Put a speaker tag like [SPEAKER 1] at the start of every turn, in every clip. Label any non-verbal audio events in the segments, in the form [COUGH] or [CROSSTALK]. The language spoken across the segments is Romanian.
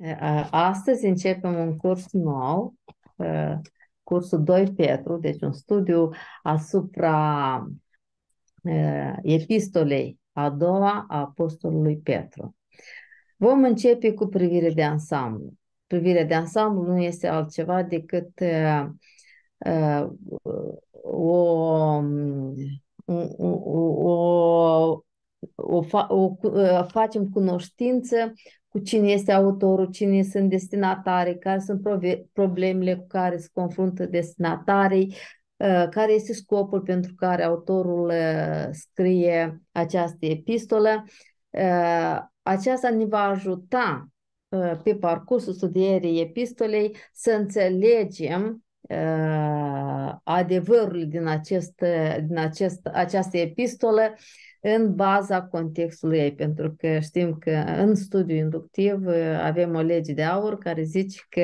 [SPEAKER 1] Uh, Astăzi începem un curs nou, uh, cursul 2 Petru, deci un studiu asupra uh, epistolei a doua a Apostolului Petru. Vom începe cu privire de ansamblu. Privirea de ansamblu nu este altceva decât o, o, o, o, o, o facem cunoștință cu cine este autorul, cine sunt destinatarii, care sunt problemele cu care se confruntă destinatarii, uh, care este scopul pentru care autorul uh, scrie această epistolă. Uh, aceasta ne va ajuta pe parcursul studierii epistolei să înțelegem adevărul din, acest, din acest, această epistolă în baza contextului ei, pentru că știm că în studiu inductiv uh, avem o lege de aur care zice că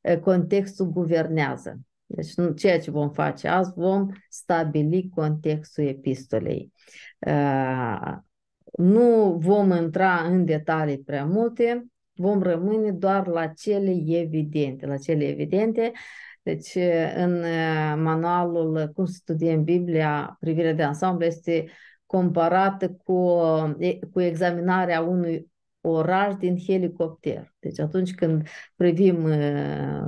[SPEAKER 1] uh, contextul guvernează. Deci ceea ce vom face azi, vom stabili contextul epistolei. Uh, nu vom intra în detalii prea multe, vom rămâne doar la cele evidente, la cele evidente. Deci, în manualul Cum studiem Biblia, privirea de ansamblu este comparată cu, cu examinarea unui oraș din helicopter. Deci atunci când privim uh,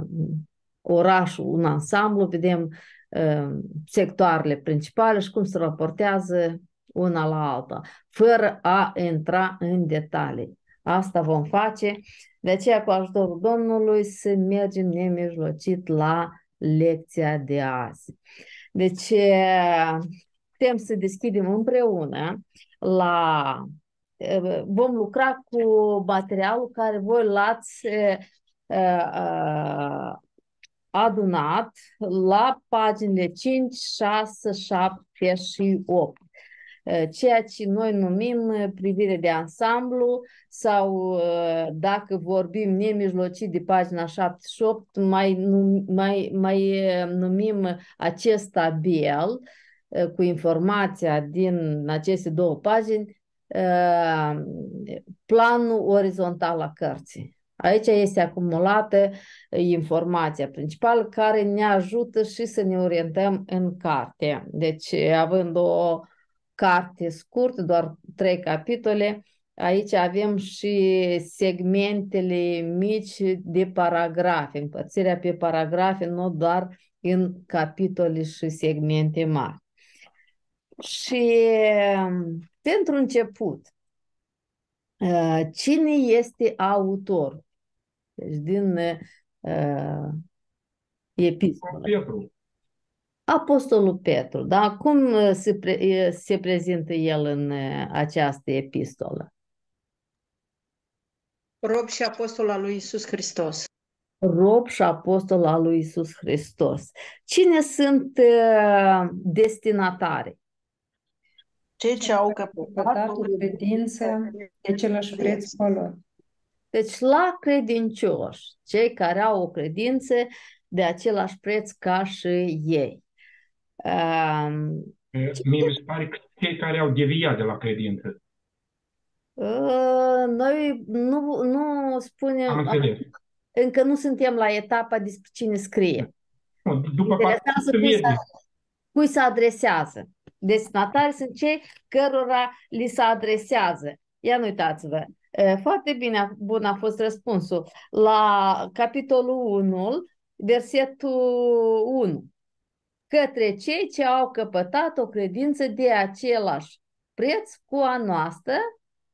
[SPEAKER 1] orașul, un ansamblu, vedem uh, sectoarele principale și cum se raportează una la alta, fără a intra în detalii. Asta vom face. De aceea, cu ajutorul Domnului, să mergem nemijlocit la lecția de azi. Deci, putem să deschidem împreună la vom lucra cu materialul care voi l-ați adunat la paginile 5, 6, 7 și 8 ceea ce noi numim privire de ansamblu sau dacă vorbim nemijlocit de pagina 7 și 8, mai, mai, mai numim acest tabel Uh, cu informația din aceste două pagini uh, planul orizontal a cărții. Aici este acumulată informația principală care ne ajută și să ne orientăm în carte. Deci, având o carte scurtă, doar trei capitole, aici avem și segmentele mici de paragrafe, împărțirea pe paragrafe, nu doar în capitole și segmente mari. Și um, pentru început, uh, cine este autor? Deci din uh, epistolă.
[SPEAKER 2] Petru.
[SPEAKER 1] Apostolul Petru, da? Cum uh, se, pre, uh, se prezintă el în această epistolă?
[SPEAKER 3] Rob și apostol al lui Isus Hristos.
[SPEAKER 1] Rob și apostol al lui Isus Hristos. Cine sunt uh, destinatari?
[SPEAKER 3] Cei ce au
[SPEAKER 4] căpătatul credință de același preț valori.
[SPEAKER 1] Deci la credincioși, cei care au o credință de același preț ca și ei.
[SPEAKER 2] Um, Mie mi se pare că cei care au deviat de la credință.
[SPEAKER 1] Uh, noi nu, nu spunem...
[SPEAKER 2] Am înțeles.
[SPEAKER 1] Încă nu suntem la etapa despre cine scrie.
[SPEAKER 2] După cui
[SPEAKER 1] se, cui se adresează. Destinatari sunt cei cărora li se adresează. Ia nu uitați-vă. Foarte bine, bun a fost răspunsul. La capitolul 1, versetul 1. Către cei ce au căpătat o credință de același preț cu a noastră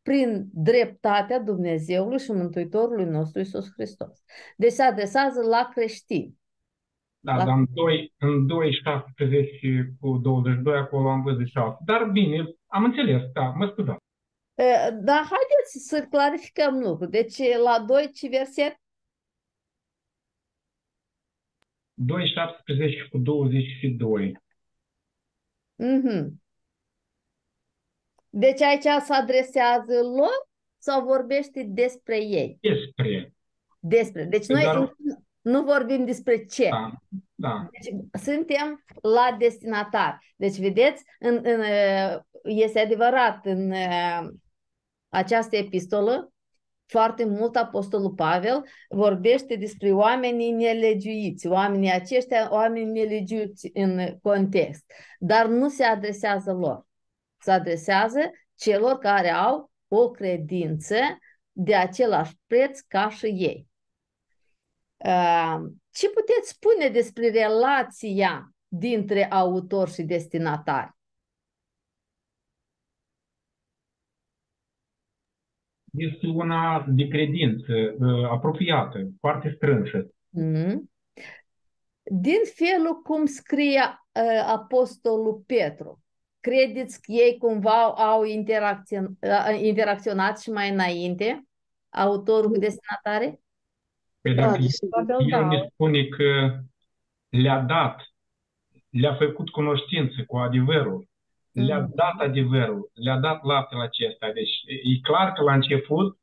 [SPEAKER 1] prin dreptatea Dumnezeului și Mântuitorului nostru Isus Hristos. Deci se adresează la creștini.
[SPEAKER 2] Da, la... dar în 2, în 2, 17 cu 22 acolo am văzut 6. Dar bine, am înțeles, da, mă scuzați.
[SPEAKER 1] Da, haideți să clarificăm lucrul. Deci la 2 ce verset?
[SPEAKER 2] 2, 17 cu 22.
[SPEAKER 1] Mm-hmm. Deci aici se adresează lor sau vorbește despre ei?
[SPEAKER 2] Despre.
[SPEAKER 1] Despre. Deci noi Dar... nu vorbim despre ce.
[SPEAKER 2] Da. Da.
[SPEAKER 1] Deci, suntem la destinatar. Deci, vedeți, în, în, este adevărat, în această epistolă foarte mult Apostolul Pavel vorbește despre oamenii nelegiuiți, oamenii aceștia, oamenii nelegiuiți în context, dar nu se adresează lor. Se adresează celor care au o credință de același preț ca și ei. Uh, ce puteți spune despre relația dintre autor și destinatari?
[SPEAKER 2] Este una de credință uh, apropiată, foarte strânsă.
[SPEAKER 1] Mm-hmm. Din felul cum scrie uh, Apostolul Petru, credeți că ei cumva au interacțion, uh, interacționat și mai înainte, autorul cu destinatare?
[SPEAKER 2] Păi
[SPEAKER 3] Da,
[SPEAKER 2] dacă
[SPEAKER 3] desigur.
[SPEAKER 2] el
[SPEAKER 4] da.
[SPEAKER 2] ne spune că le-a dat, le-a făcut cunoștință cu adevărul, le-a
[SPEAKER 1] Mm.
[SPEAKER 2] dat adevărul, le-a dat laptele acesta. Deci e clar că la început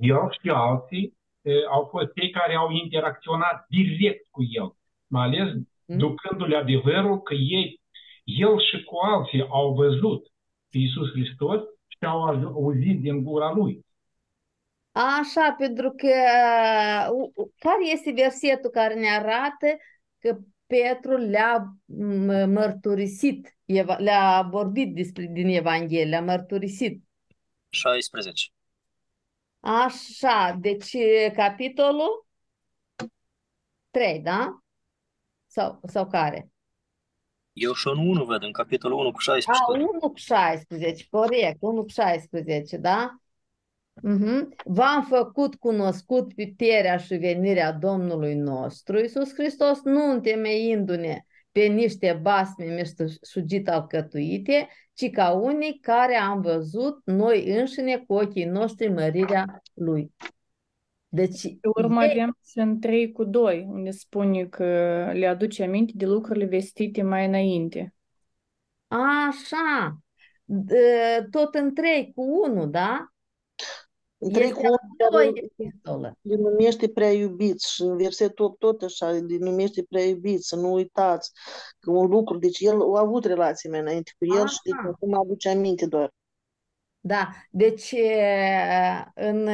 [SPEAKER 2] el și alții e, au fost cei care au interacționat direct cu el, mai ales
[SPEAKER 1] Mm.
[SPEAKER 2] ducându-le adevărul că ei, el și cu alții au văzut pe Iisus Hristos și au auzit din gura lui.
[SPEAKER 1] Așa, pentru că uh, u- care este versetul care ne arată că Petru le-a m- mărturisit, eva- le-a vorbit despre din Evanghelie, le-a mărturisit.
[SPEAKER 5] 16.
[SPEAKER 1] Așa, deci e capitolul 3, da? Sau, sau care?
[SPEAKER 5] Eu și în 1 văd, în capitolul 1 cu
[SPEAKER 1] A,
[SPEAKER 5] 16.
[SPEAKER 1] 1 cu 16, corect, 1 cu 16, da? Mhm. V-am făcut cunoscut puterea și venirea Domnului nostru, Iisus Hristos, nu întemeindu-ne pe niște basme meșteșugit alcătuite, ci ca unii care am văzut noi înșine cu ochii noștri mărirea Lui. Deci,
[SPEAKER 4] Pe urmă
[SPEAKER 1] ei-
[SPEAKER 4] avem și în 3 cu 2, unde spune că le aduce aminte de lucrurile vestite mai înainte.
[SPEAKER 1] așa, D- tot în 3 cu 1, da?
[SPEAKER 3] În trei
[SPEAKER 1] Este
[SPEAKER 3] cu
[SPEAKER 1] a doua
[SPEAKER 3] unu,
[SPEAKER 1] epistolă.
[SPEAKER 3] le numește prea iubiți și în versetul 8 tot așa, le numește prea iubiți, să nu uitați că un lucru, deci el a avut relații mai înainte cu el și deci
[SPEAKER 1] Aha.
[SPEAKER 3] acum aduce aminte doar.
[SPEAKER 1] Da, deci e, în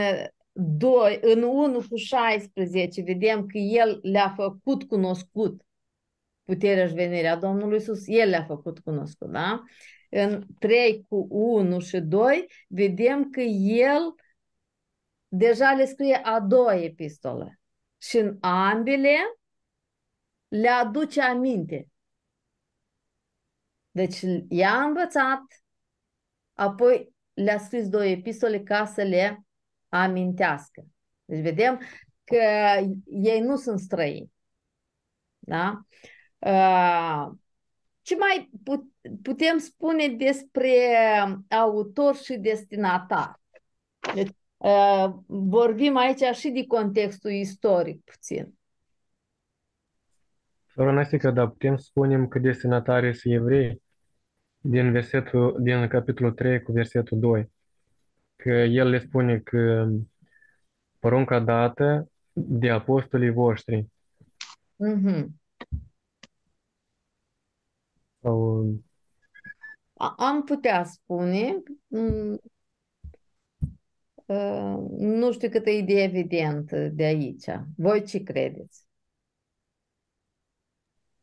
[SPEAKER 1] 2, în 1 cu 16 vedem că el le-a făcut cunoscut puterea și venirea Domnului Iisus, el le-a făcut cunoscut, da? În 3 cu 1 și 2 vedem că el deja le scrie a doua epistolă și în ambele le aduce aminte. Deci i-a învățat, apoi le-a scris două epistole ca să le amintească. Deci vedem că ei nu sunt străini. Da? Uh, Ce mai put- putem spune despre autor și destinatar? Deci, uh, vorbim aici și de contextul istoric puțin.
[SPEAKER 6] Sora Nasica, da, putem să spunem că destinatarii sunt evrei din versetul, din capitolul 3 cu versetul 2, că el le spune că porunca dată de apostolii voștri
[SPEAKER 1] Mhm.
[SPEAKER 6] sau
[SPEAKER 1] A- Am putea spune, mm, uh, nu știu cât e de evident de aici. Voi ce credeți?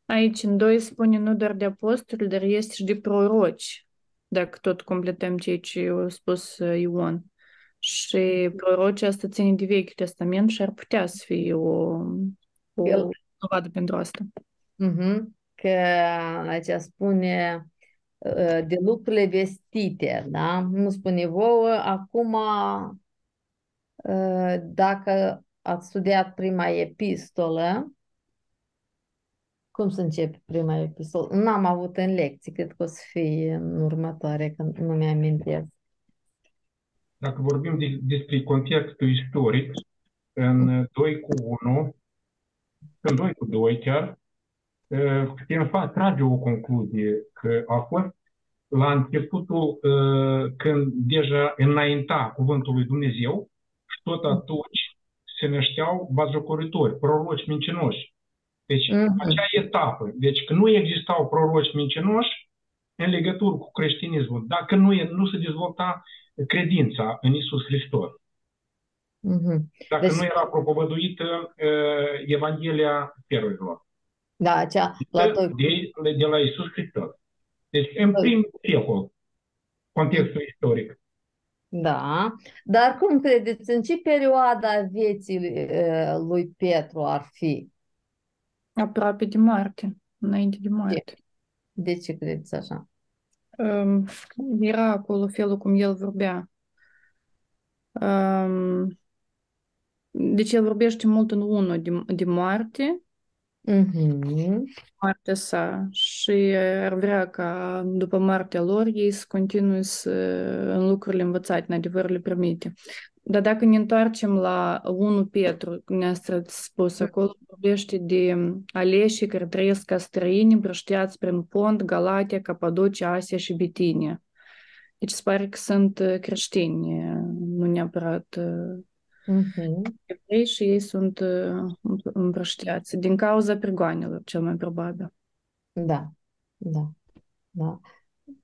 [SPEAKER 4] Aici în 2 spune nu doar de apostoli, dar este și de proroci, dacă tot completăm ceea ce a spus uh, Ion. Și prorocii asta ține de Vechiul Testament și ar putea să fie o, o
[SPEAKER 1] El-
[SPEAKER 4] dovadă pentru asta.
[SPEAKER 1] Mhm. Că aici spune uh, de lucrurile vestite, da? Nu spune vouă. Acum, uh, dacă ați studiat prima epistolă, cum să începe prima epistolă? N-am avut în lecții, cred că o să fie în următoare, că nu mi-amintesc.
[SPEAKER 2] Dacă vorbim de, despre contextul istoric, în 2 cu 1, în 2 cu 2 chiar, eh, putem fa- trage o concluzie că a fost la începutul eh, când deja înainta cuvântul lui Dumnezeu și tot atunci se nășteau bazocoritori, proroci mincinoși. Deci
[SPEAKER 1] Mhm.
[SPEAKER 2] acea etapă, deci că nu existau proroci mincinoși în legătură cu creștinismul, dacă nu, e, nu se dezvolta credința în Isus Hristos.
[SPEAKER 1] Mhm.
[SPEAKER 2] Dacă
[SPEAKER 1] Deci-
[SPEAKER 2] nu era propovăduită uh, Evanghelia ferurilor.
[SPEAKER 1] Da, acea, la
[SPEAKER 2] de,
[SPEAKER 1] doi,
[SPEAKER 2] de, de la Isus Hristos. Deci, în
[SPEAKER 1] Doi.
[SPEAKER 2] prim secol, contextul istoric.
[SPEAKER 1] da. Dar cum credeți, în ce perioada vieții uh, lui Petru ar fi?
[SPEAKER 4] Aproape de moarte, înainte de moarte.
[SPEAKER 1] De ce credeți așa?
[SPEAKER 4] Um, era acolo felul cum el vorbea. Um, deci el vorbește mult în unul de, de moarte,
[SPEAKER 1] Mhm.
[SPEAKER 4] moartea sa și ar vrea ca după moartea lor ei să continue să, în lucrurile învățate, în adevărurile primite. Dar dacă ne întoarcem la 1 Petru, ne-ați spus acolo, vorbește de aleșii care trăiesc ca străini împrăștiați prin Pont, Galatia, Capadocia, Asia și Bitinia. Deci se pare că sunt uh, creștini, nu neapărat uh,
[SPEAKER 1] Mhm.
[SPEAKER 4] evrei și ei sunt uh, împrăștiați din cauza prigoanelor, cel mai probabil.
[SPEAKER 1] Da, da, da.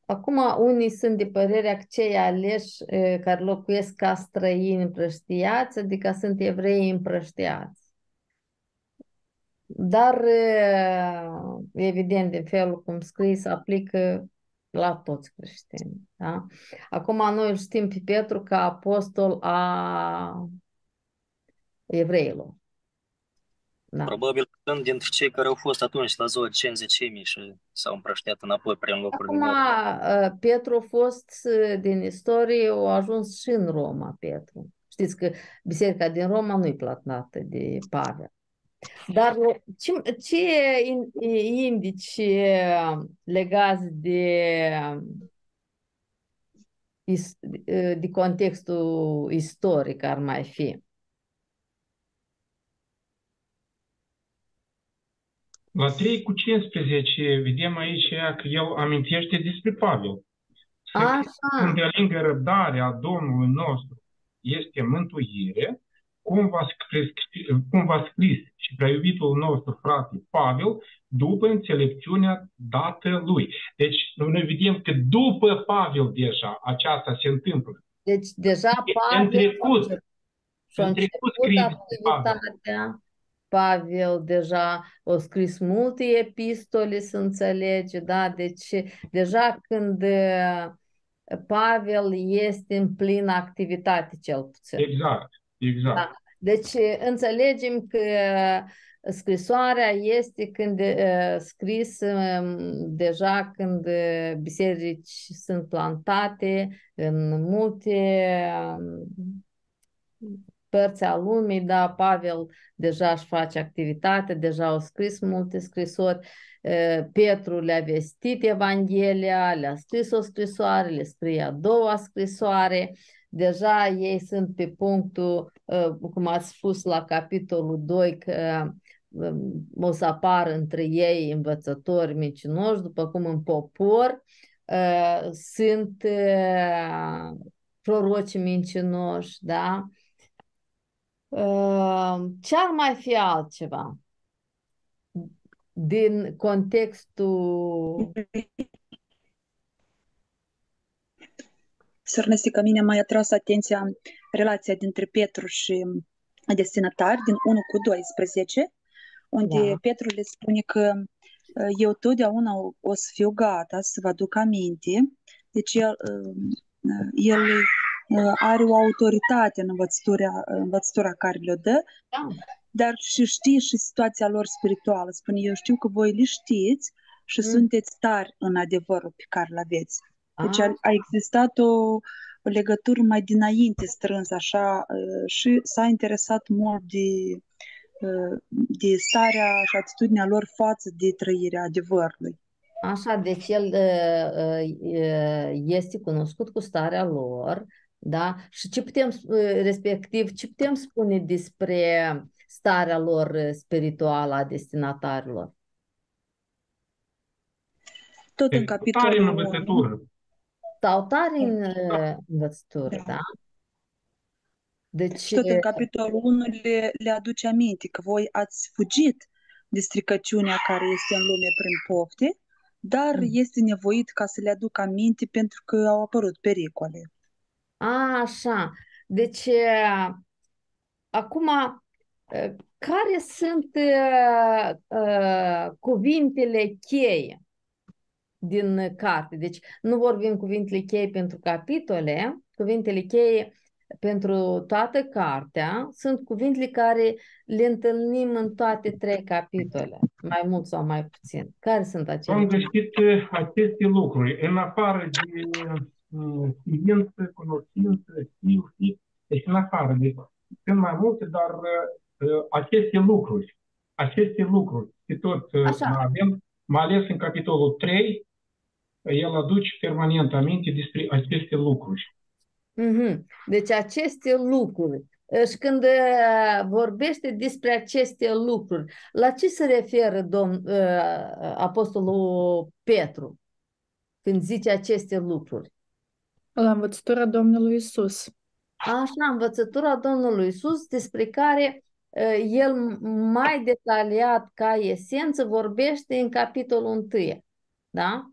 [SPEAKER 1] Acum, unii sunt de părerea că cei aleși e, care locuiesc ca străini împrăștiați, adică sunt evrei împrăștiați. Dar, e, evident, din felul cum scris, aplică la toți creștinii. Da? Acum, noi îl știm pe Petru ca apostol a evreilor. Da.
[SPEAKER 5] Probabil că sunt dintre cei care au fost atunci la ziua cincizecimii și s-au împrăștiat înapoi prin locuri de
[SPEAKER 1] Acum,
[SPEAKER 5] moarte.
[SPEAKER 1] uh, Petru a fost uh, din istorie, a ajuns și în Roma, Petru. Știți că biserica din Roma nu-i platnată de Pavel. Dar uh, ce, ce in- indici uh, legați de, is- uh, de contextul istoric ar mai fi?
[SPEAKER 2] La 3 cu 15 vedem aici că el amintește despre Pavel.
[SPEAKER 1] Așa.
[SPEAKER 2] Unde lângă răbdarea Domnului nostru este mântuire, cum v-a scris, cum v-a scris și prea iubitul nostru frate Pavel, după înțelepciunea dată lui. Deci noi vedem că după Pavel deja aceasta se întâmplă.
[SPEAKER 1] Deci deja
[SPEAKER 2] În
[SPEAKER 1] Pavel
[SPEAKER 2] trecut,
[SPEAKER 1] și-a
[SPEAKER 2] în trecut
[SPEAKER 1] început
[SPEAKER 2] scrie despre Pavel.
[SPEAKER 1] Activitatea. Pavel deja a scris multe epistole, să înțelege, da? Deci deja când uh, Pavel este în plină activitate, cel puțin.
[SPEAKER 2] Exact, exact.
[SPEAKER 1] Da. Deci înțelegem că scrisoarea este când uh, scris um, deja când uh, biserici sunt plantate în multe um, părți a lumii, da, Pavel deja își face activitate, deja au scris multe scrisori, uh, Petru le-a vestit Evanghelia, le-a scris o scrisoare, le scrie a doua scrisoare, deja ei sunt pe punctul, uh, cum ați spus la capitolul 2, că um, o să apară între ei învățători mincinoși, după cum în popor uh, sunt uh, proroci mincinoși, da? Uh, ce ar mai fi altceva din contextul
[SPEAKER 7] Sărnăsică, mine m-a atras atenția relația dintre Petru și destinatari din 1 cu 12, unde
[SPEAKER 1] Da.
[SPEAKER 7] Petru le spune că uh, eu totdeauna o, o să fiu gata să vă aduc aminte. Deci el, uh, el uh, are o autoritate în învățătura, învățătura care le dă,
[SPEAKER 1] Da.
[SPEAKER 7] dar și știe și situația lor spirituală. Spune, eu știu că voi le știți și
[SPEAKER 1] Mm.
[SPEAKER 7] sunteți tari în adevărul pe care îl aveți. Deci a,
[SPEAKER 1] Ah,
[SPEAKER 7] a existat o, o legătură mai dinainte strânsă așa uh, și s-a interesat mult de, uh, de starea și atitudinea lor față de trăirea adevărului.
[SPEAKER 1] Așa, deci el uh, uh, este cunoscut cu starea lor, da? Și ce putem, uh, respectiv, ce putem spune despre starea lor uh, spirituală a destinatarilor?
[SPEAKER 7] Tot în
[SPEAKER 2] Deci, tare în
[SPEAKER 7] capitolul 1,
[SPEAKER 2] învățătură.
[SPEAKER 1] Sau tare în uh, învățătură,
[SPEAKER 7] Da.
[SPEAKER 1] da? Deci,
[SPEAKER 7] și tot în capitolul 1 le, le aduce aminte că voi ați fugit de stricăciunea care este în lume prin pofte, dar
[SPEAKER 1] Mm.
[SPEAKER 7] este nevoit ca să le aduc aminte pentru că au apărut pericole.
[SPEAKER 1] A, așa, deci uh, acum, uh, care sunt uh, uh, cuvintele cheie din carte? Deci nu vorbim cuvintele cheie pentru capitole, cuvintele cheie pentru toată cartea sunt cuvintele care le întâlnim în toate trei capitole, mai mult sau mai puțin. Care sunt acele?
[SPEAKER 2] Am găsit uh, aceste lucruri, în afară de uh, știință, cunoștință, știu, știu, deci în afară de sunt mai multe, dar uh, aceste lucruri, aceste lucruri, și tot uh,
[SPEAKER 1] Așa.
[SPEAKER 2] mai avem, mai ales în capitolul 3, el aduce permanent aminte despre aceste lucruri.
[SPEAKER 1] Mhm. Deci aceste lucruri. Și când uh, vorbește despre aceste lucruri, la ce se referă domn, uh, Apostolul Petru când zice aceste lucruri?
[SPEAKER 4] La învățătura Domnului Isus.
[SPEAKER 1] Așa, învățătura Domnului Isus, despre care uh, el mai detaliat ca esență vorbește în capitolul 1. Da?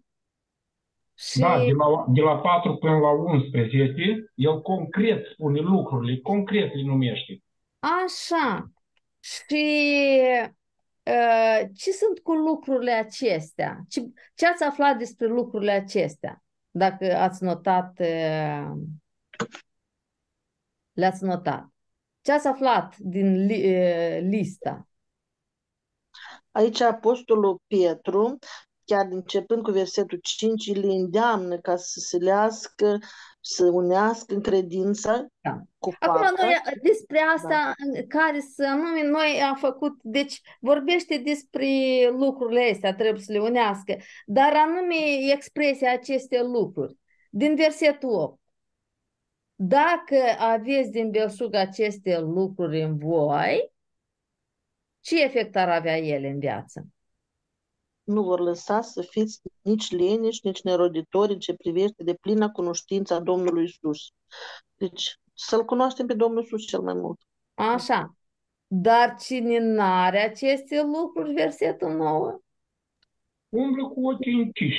[SPEAKER 1] Și
[SPEAKER 2] Da, de la, de la 4 până la 11, el concret spune lucrurile, concret le numește.
[SPEAKER 1] așa. Și uh, ce sunt cu lucrurile acestea? Ce, ce ați aflat despre lucrurile acestea? Dacă ați notat, uh, le-ați notat. Ce ați aflat din li, uh, lista?
[SPEAKER 3] Aici Apostolul Petru, chiar începând cu versetul 5, îl îndeamnă ca să se lească, să unească în credință
[SPEAKER 1] Da.
[SPEAKER 3] cu
[SPEAKER 1] Acum
[SPEAKER 3] fapta.
[SPEAKER 1] noi despre asta care să anume noi am făcut, deci vorbește despre lucrurile astea, trebuie să le unească, dar anume expresia aceste lucruri. Din versetul 8. Dacă aveți din belșug aceste lucruri în voi, ce efect ar avea ele în viață?
[SPEAKER 3] Nu vor lăsa să fiți nici leniși, nici neroditori în ce privește de plină cunoștință a Domnului Isus. Deci, să-L cunoaștem pe Domnul Isus cel mai mult.
[SPEAKER 1] Așa. Dar cine n-are aceste lucruri, versetul 9,
[SPEAKER 2] Umblă cu ochii închiși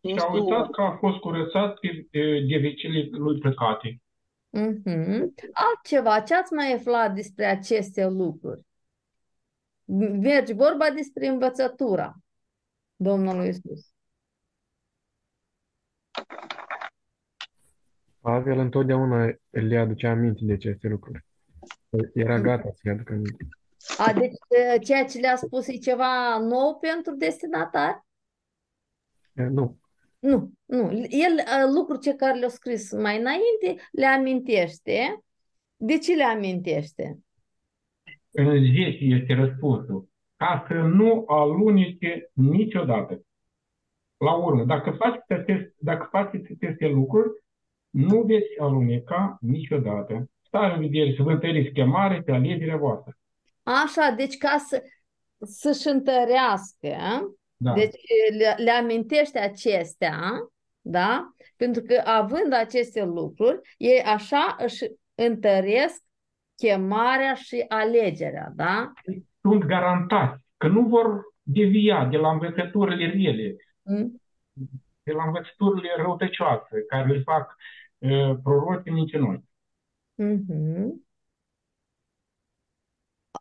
[SPEAKER 2] și
[SPEAKER 3] Este
[SPEAKER 2] a uitat
[SPEAKER 3] urmă.
[SPEAKER 2] că a fost curățat de, de vecile lui păcate.
[SPEAKER 1] Mhm. Altceva, ce ați mai aflat despre aceste lucruri? Mergi vorba despre învățătura Domnului Isus.
[SPEAKER 6] Pavel întotdeauna le aducea aminte de aceste lucruri. Era gata să le aducă aminte.
[SPEAKER 1] A, deci e, ceea ce le-a spus e ceva nou pentru destinatari?
[SPEAKER 6] E, Nu,
[SPEAKER 1] Nu, nu. El, e, lucruri ce care le-a scris mai înainte, le amintește. De ce le amintește?
[SPEAKER 2] În 10 este răspunsul. Ca să nu alunece niciodată. La urmă, dacă faceți aceste, dacă faceți aceste lucruri, nu veți aluneca niciodată. Stai în vedere să vă întăriți chemare pe alegerea voastră.
[SPEAKER 1] Așa, deci ca să, să-și întărească,
[SPEAKER 2] Da.
[SPEAKER 1] deci le, le amintește acestea, da? Pentru că având aceste lucruri, ei așa își întăresc chemarea și alegerea, da?
[SPEAKER 2] Sunt garantați că nu vor devia de la învățăturile rele,
[SPEAKER 1] Mm?
[SPEAKER 2] de la învățăturile răutăcioase care le fac uh, prorocii mincinoși.
[SPEAKER 1] Mhm.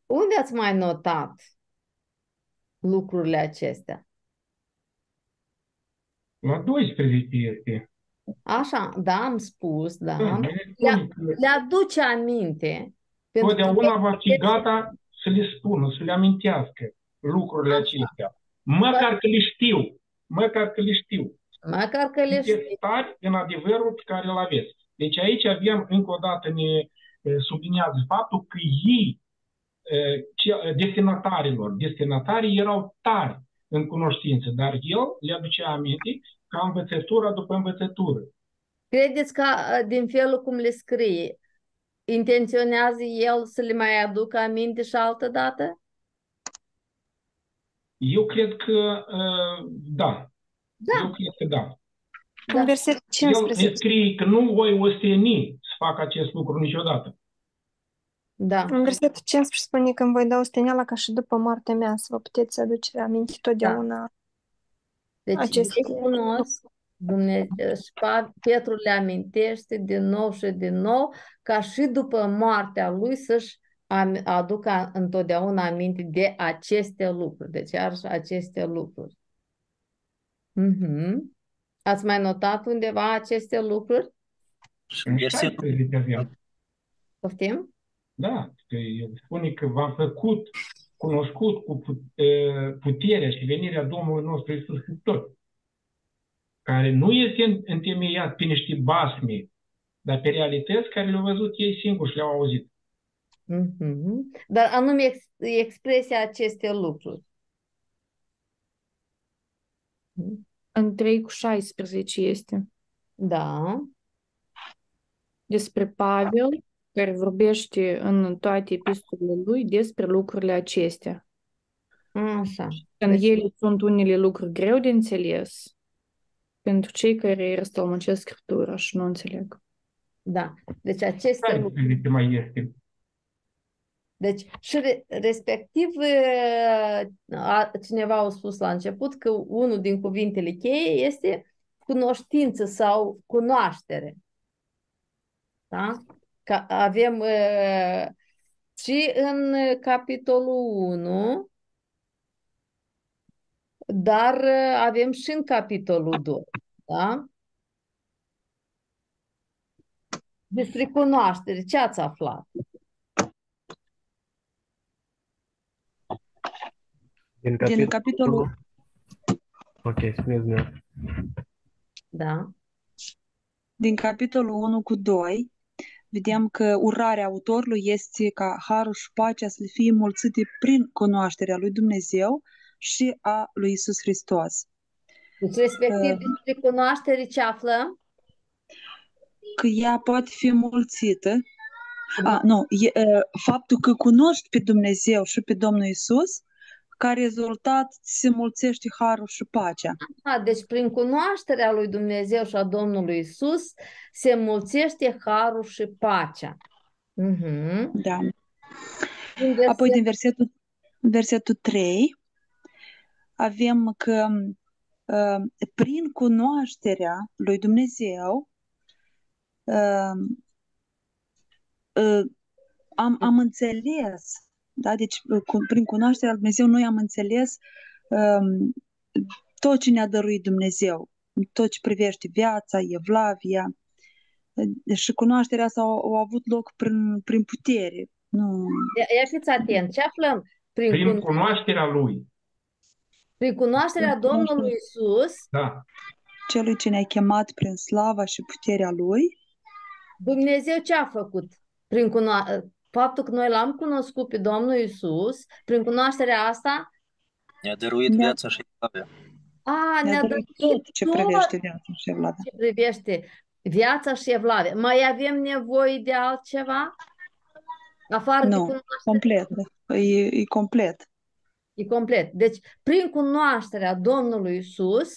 [SPEAKER 1] Unde ați mai notat lucrurile acestea?
[SPEAKER 2] La 12 este.
[SPEAKER 1] Așa, da, am spus, da.
[SPEAKER 2] Da, ne
[SPEAKER 1] Le,
[SPEAKER 2] spune că
[SPEAKER 1] le aduce aminte. Pentru că
[SPEAKER 2] totdeauna va fi gata să le spună, să le amintească lucrurile acestea. Măcar că le știu. Măcar că le știu.
[SPEAKER 1] măcar că le știi.
[SPEAKER 2] Sunteți tari în adevărul pe care îl aveți. Deci aici avem, încă o dată, ne e, subliniază faptul că ei, e, ce- destinatarilor, destinatarii erau tari în cunoștință, dar el le aducea aminte ca învățătura după învățătură.
[SPEAKER 1] Credeți că uh, din felul cum le scrie, intenționează el să le mai aducă aminte și altă dată?
[SPEAKER 2] Eu cred că uh, da.
[SPEAKER 1] Da.
[SPEAKER 2] Eu cred că da.
[SPEAKER 1] Da.
[SPEAKER 8] În versetul
[SPEAKER 2] El ne
[SPEAKER 8] 15.
[SPEAKER 2] scrie că nu voi osteni să facă acest lucru niciodată.
[SPEAKER 1] Da.
[SPEAKER 8] În versetul 15 spune că îmi voi da osteneala ca și după moartea mea să vă puteți aduce aminte totdeauna.
[SPEAKER 1] Deci
[SPEAKER 8] Aceste-
[SPEAKER 1] ei cunosc Dumnezeu și Pa- Petru le amintește din nou și din nou ca și după moartea lui să-și am, aduc a, întotdeauna aminte de aceste lucruri. Deci, iarăși, aceste lucruri. Mhm. Ați mai notat undeva aceste lucruri?
[SPEAKER 5] Și
[SPEAKER 2] În
[SPEAKER 5] versetul
[SPEAKER 2] 16 avem.
[SPEAKER 1] Poftim?
[SPEAKER 2] Da, că el spune că v-am făcut cunoscut cu pu- e, puterea și venirea Domnului nostru Iisus Hristos, care nu este în- întemeiat pe niște basme, dar pe realități care le-au văzut ei singuri și le-au auzit.
[SPEAKER 1] Mhm. Dar anume ex, expresia aceste lucruri.
[SPEAKER 4] În 3 cu 16 este
[SPEAKER 1] Da.
[SPEAKER 4] despre Pavel, care vorbește în toate epistolele lui despre lucrurile acestea.
[SPEAKER 1] Așa.
[SPEAKER 4] Când
[SPEAKER 1] Deci-
[SPEAKER 4] ele sunt unele lucruri greu de înțeles pentru cei care răstălmăcesc Scriptura și nu înțeleg.
[SPEAKER 1] Da. Deci aceste lucruri.
[SPEAKER 2] 16 mai este.
[SPEAKER 1] Deci, și re- respectiv, uh, a, cineva a spus la început că unul din cuvintele cheie este cunoștință sau cunoaștere. Da? Că avem uh, și în capitolul 1, dar uh, avem și în capitolul 2. Da? Despre cunoaștere, ce ați aflat?
[SPEAKER 6] Din
[SPEAKER 7] Din capitolul,
[SPEAKER 6] Ok, spuneți dumneavoastră.
[SPEAKER 1] Da?
[SPEAKER 7] din capitolul 1 cu 2, vedem că urarea autorului este ca harul și pacea să le fie mulțite prin cunoașterea lui Dumnezeu și a lui Isus Hristos.
[SPEAKER 1] Deci, respectiv,
[SPEAKER 7] Uh.
[SPEAKER 1] despre cunoaștere ce aflăm?
[SPEAKER 7] Că ea poate fi mulțită. A, nu, e, e, faptul că cunoști pe Dumnezeu și pe Domnul Isus, ca rezultat se mulțește harul și pacea.
[SPEAKER 1] A, deci prin cunoașterea lui Dumnezeu și a Domnului Isus se mulțește harul și pacea. Mhm.
[SPEAKER 7] Da.
[SPEAKER 1] Din
[SPEAKER 7] Apoi
[SPEAKER 1] verset-
[SPEAKER 7] din versetul, versetul 3 avem că uh, prin cunoașterea lui Dumnezeu uh, uh, am, am înțeles, da? deci uh, cu, prin cunoașterea lui Dumnezeu noi am înțeles um, tot ce ne-a dăruit Dumnezeu, tot ce privește viața, evlavia, uh, și cunoașterea asta a, a avut loc prin, prin putere. Nu,
[SPEAKER 1] Ia, ia fiți atent, ce aflăm? Prin,
[SPEAKER 2] Prin
[SPEAKER 1] cun-
[SPEAKER 2] cunoașterea lui.
[SPEAKER 1] Prin cunoașterea
[SPEAKER 7] Prin cunoașterea-
[SPEAKER 1] Domnului Isus,
[SPEAKER 2] Da.
[SPEAKER 7] celui ce ne-a chemat prin slava și puterea Lui,
[SPEAKER 1] Dumnezeu ce a făcut? Prin cuno- faptul că noi l-am cunoscut pe Domnul Isus, prin cunoașterea asta,
[SPEAKER 5] ne-a dăruit
[SPEAKER 7] Ne-a-
[SPEAKER 5] viața și avea.
[SPEAKER 1] a,
[SPEAKER 7] ne-a
[SPEAKER 1] ne-a
[SPEAKER 7] dăruit
[SPEAKER 1] dăruit
[SPEAKER 7] tot ce
[SPEAKER 1] tot
[SPEAKER 7] privește viața și evlavia.
[SPEAKER 1] ce privește viața și evlavia. Mai avem nevoie de altceva? Afară de
[SPEAKER 7] Nu,
[SPEAKER 1] cunoaștere?
[SPEAKER 7] complet. E, e complet.
[SPEAKER 1] E complet. Deci, prin cunoașterea Domnului Isus,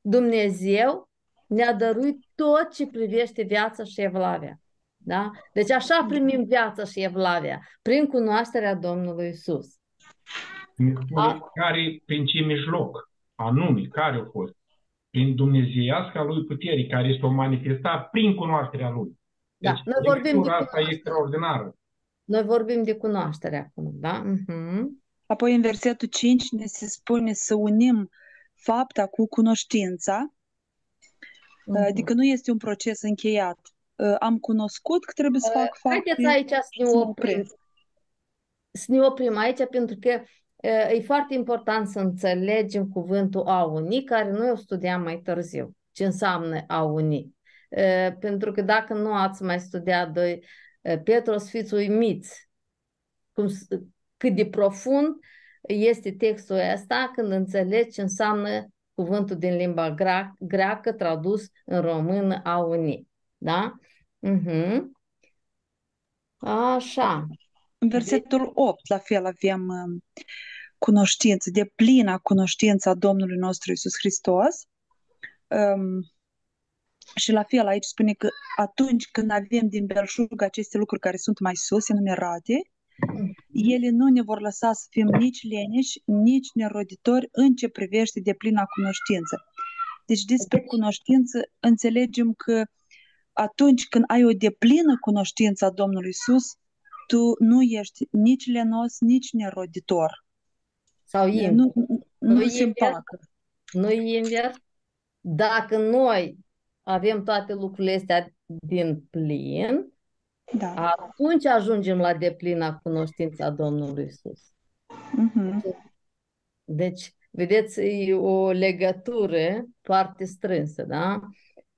[SPEAKER 1] Dumnezeu ne-a dăruit tot ce privește viața și evlavia. Da? Deci așa primim viața și evlavia, prin cunoașterea Domnului Isus.
[SPEAKER 2] Ne spune
[SPEAKER 1] A-
[SPEAKER 2] care, prin ce mijloc, anume, care au fost. Prin dumnezeiasca lui puterii, care s-o manifestat prin cunoașterea lui.
[SPEAKER 1] Da,
[SPEAKER 2] Deci,
[SPEAKER 1] noi vorbim de
[SPEAKER 2] lectura asta e
[SPEAKER 1] cunoaștere.
[SPEAKER 2] extraordinară.
[SPEAKER 1] Noi vorbim de cunoaștere acum, da? Mhm.
[SPEAKER 7] Apoi în versetul 5 ne se spune să unim fapta cu cunoștința,
[SPEAKER 1] Mhm.
[SPEAKER 7] adică nu este un proces încheiat. Uh, Am cunoscut că trebuie să fac
[SPEAKER 1] Haideți
[SPEAKER 7] fapte
[SPEAKER 1] aici să ne
[SPEAKER 7] să mă
[SPEAKER 1] oprim.
[SPEAKER 7] opresc.
[SPEAKER 1] Să ne oprim aici pentru că uh, e foarte important să înțelegem cuvântul a uni, care noi o studiam mai târziu. Ce înseamnă a uni? Uh, Pentru că dacă nu ați mai studiat doi uh, Petru, o să fiți uimiți cum, s- cât de profund este textul ăsta când înțelegi ce înseamnă cuvântul din limba gra- greacă tradus în română a uni. Da? Mhm. Așa.
[SPEAKER 7] În versetul 8, la fel, avem um, cunoștință, de plină cunoștința Domnului nostru Isus Hristos. Um, și la fel, aici spune că atunci când avem din belșug aceste lucruri care sunt mai sus, enumerate, ele nu ne vor lăsa să fim nici leneși, nici neroditori în ce privește de plina cunoștință. Deci despre cunoștință înțelegem că atunci când ai o deplină cunoștință a Domnului Isus, tu nu ești nici lenos, nici neroditor.
[SPEAKER 1] Sau invers.
[SPEAKER 7] Nu, nu,
[SPEAKER 1] Nu
[SPEAKER 7] nu se
[SPEAKER 1] invers.
[SPEAKER 7] împacă.
[SPEAKER 1] nu invers. Dacă noi avem toate lucrurile astea din plin,
[SPEAKER 7] Da.
[SPEAKER 1] atunci ajungem la deplina cunoștința Domnului Isus.
[SPEAKER 7] Mhm.
[SPEAKER 1] Deci, vedeți, e o legătură foarte strânsă, da?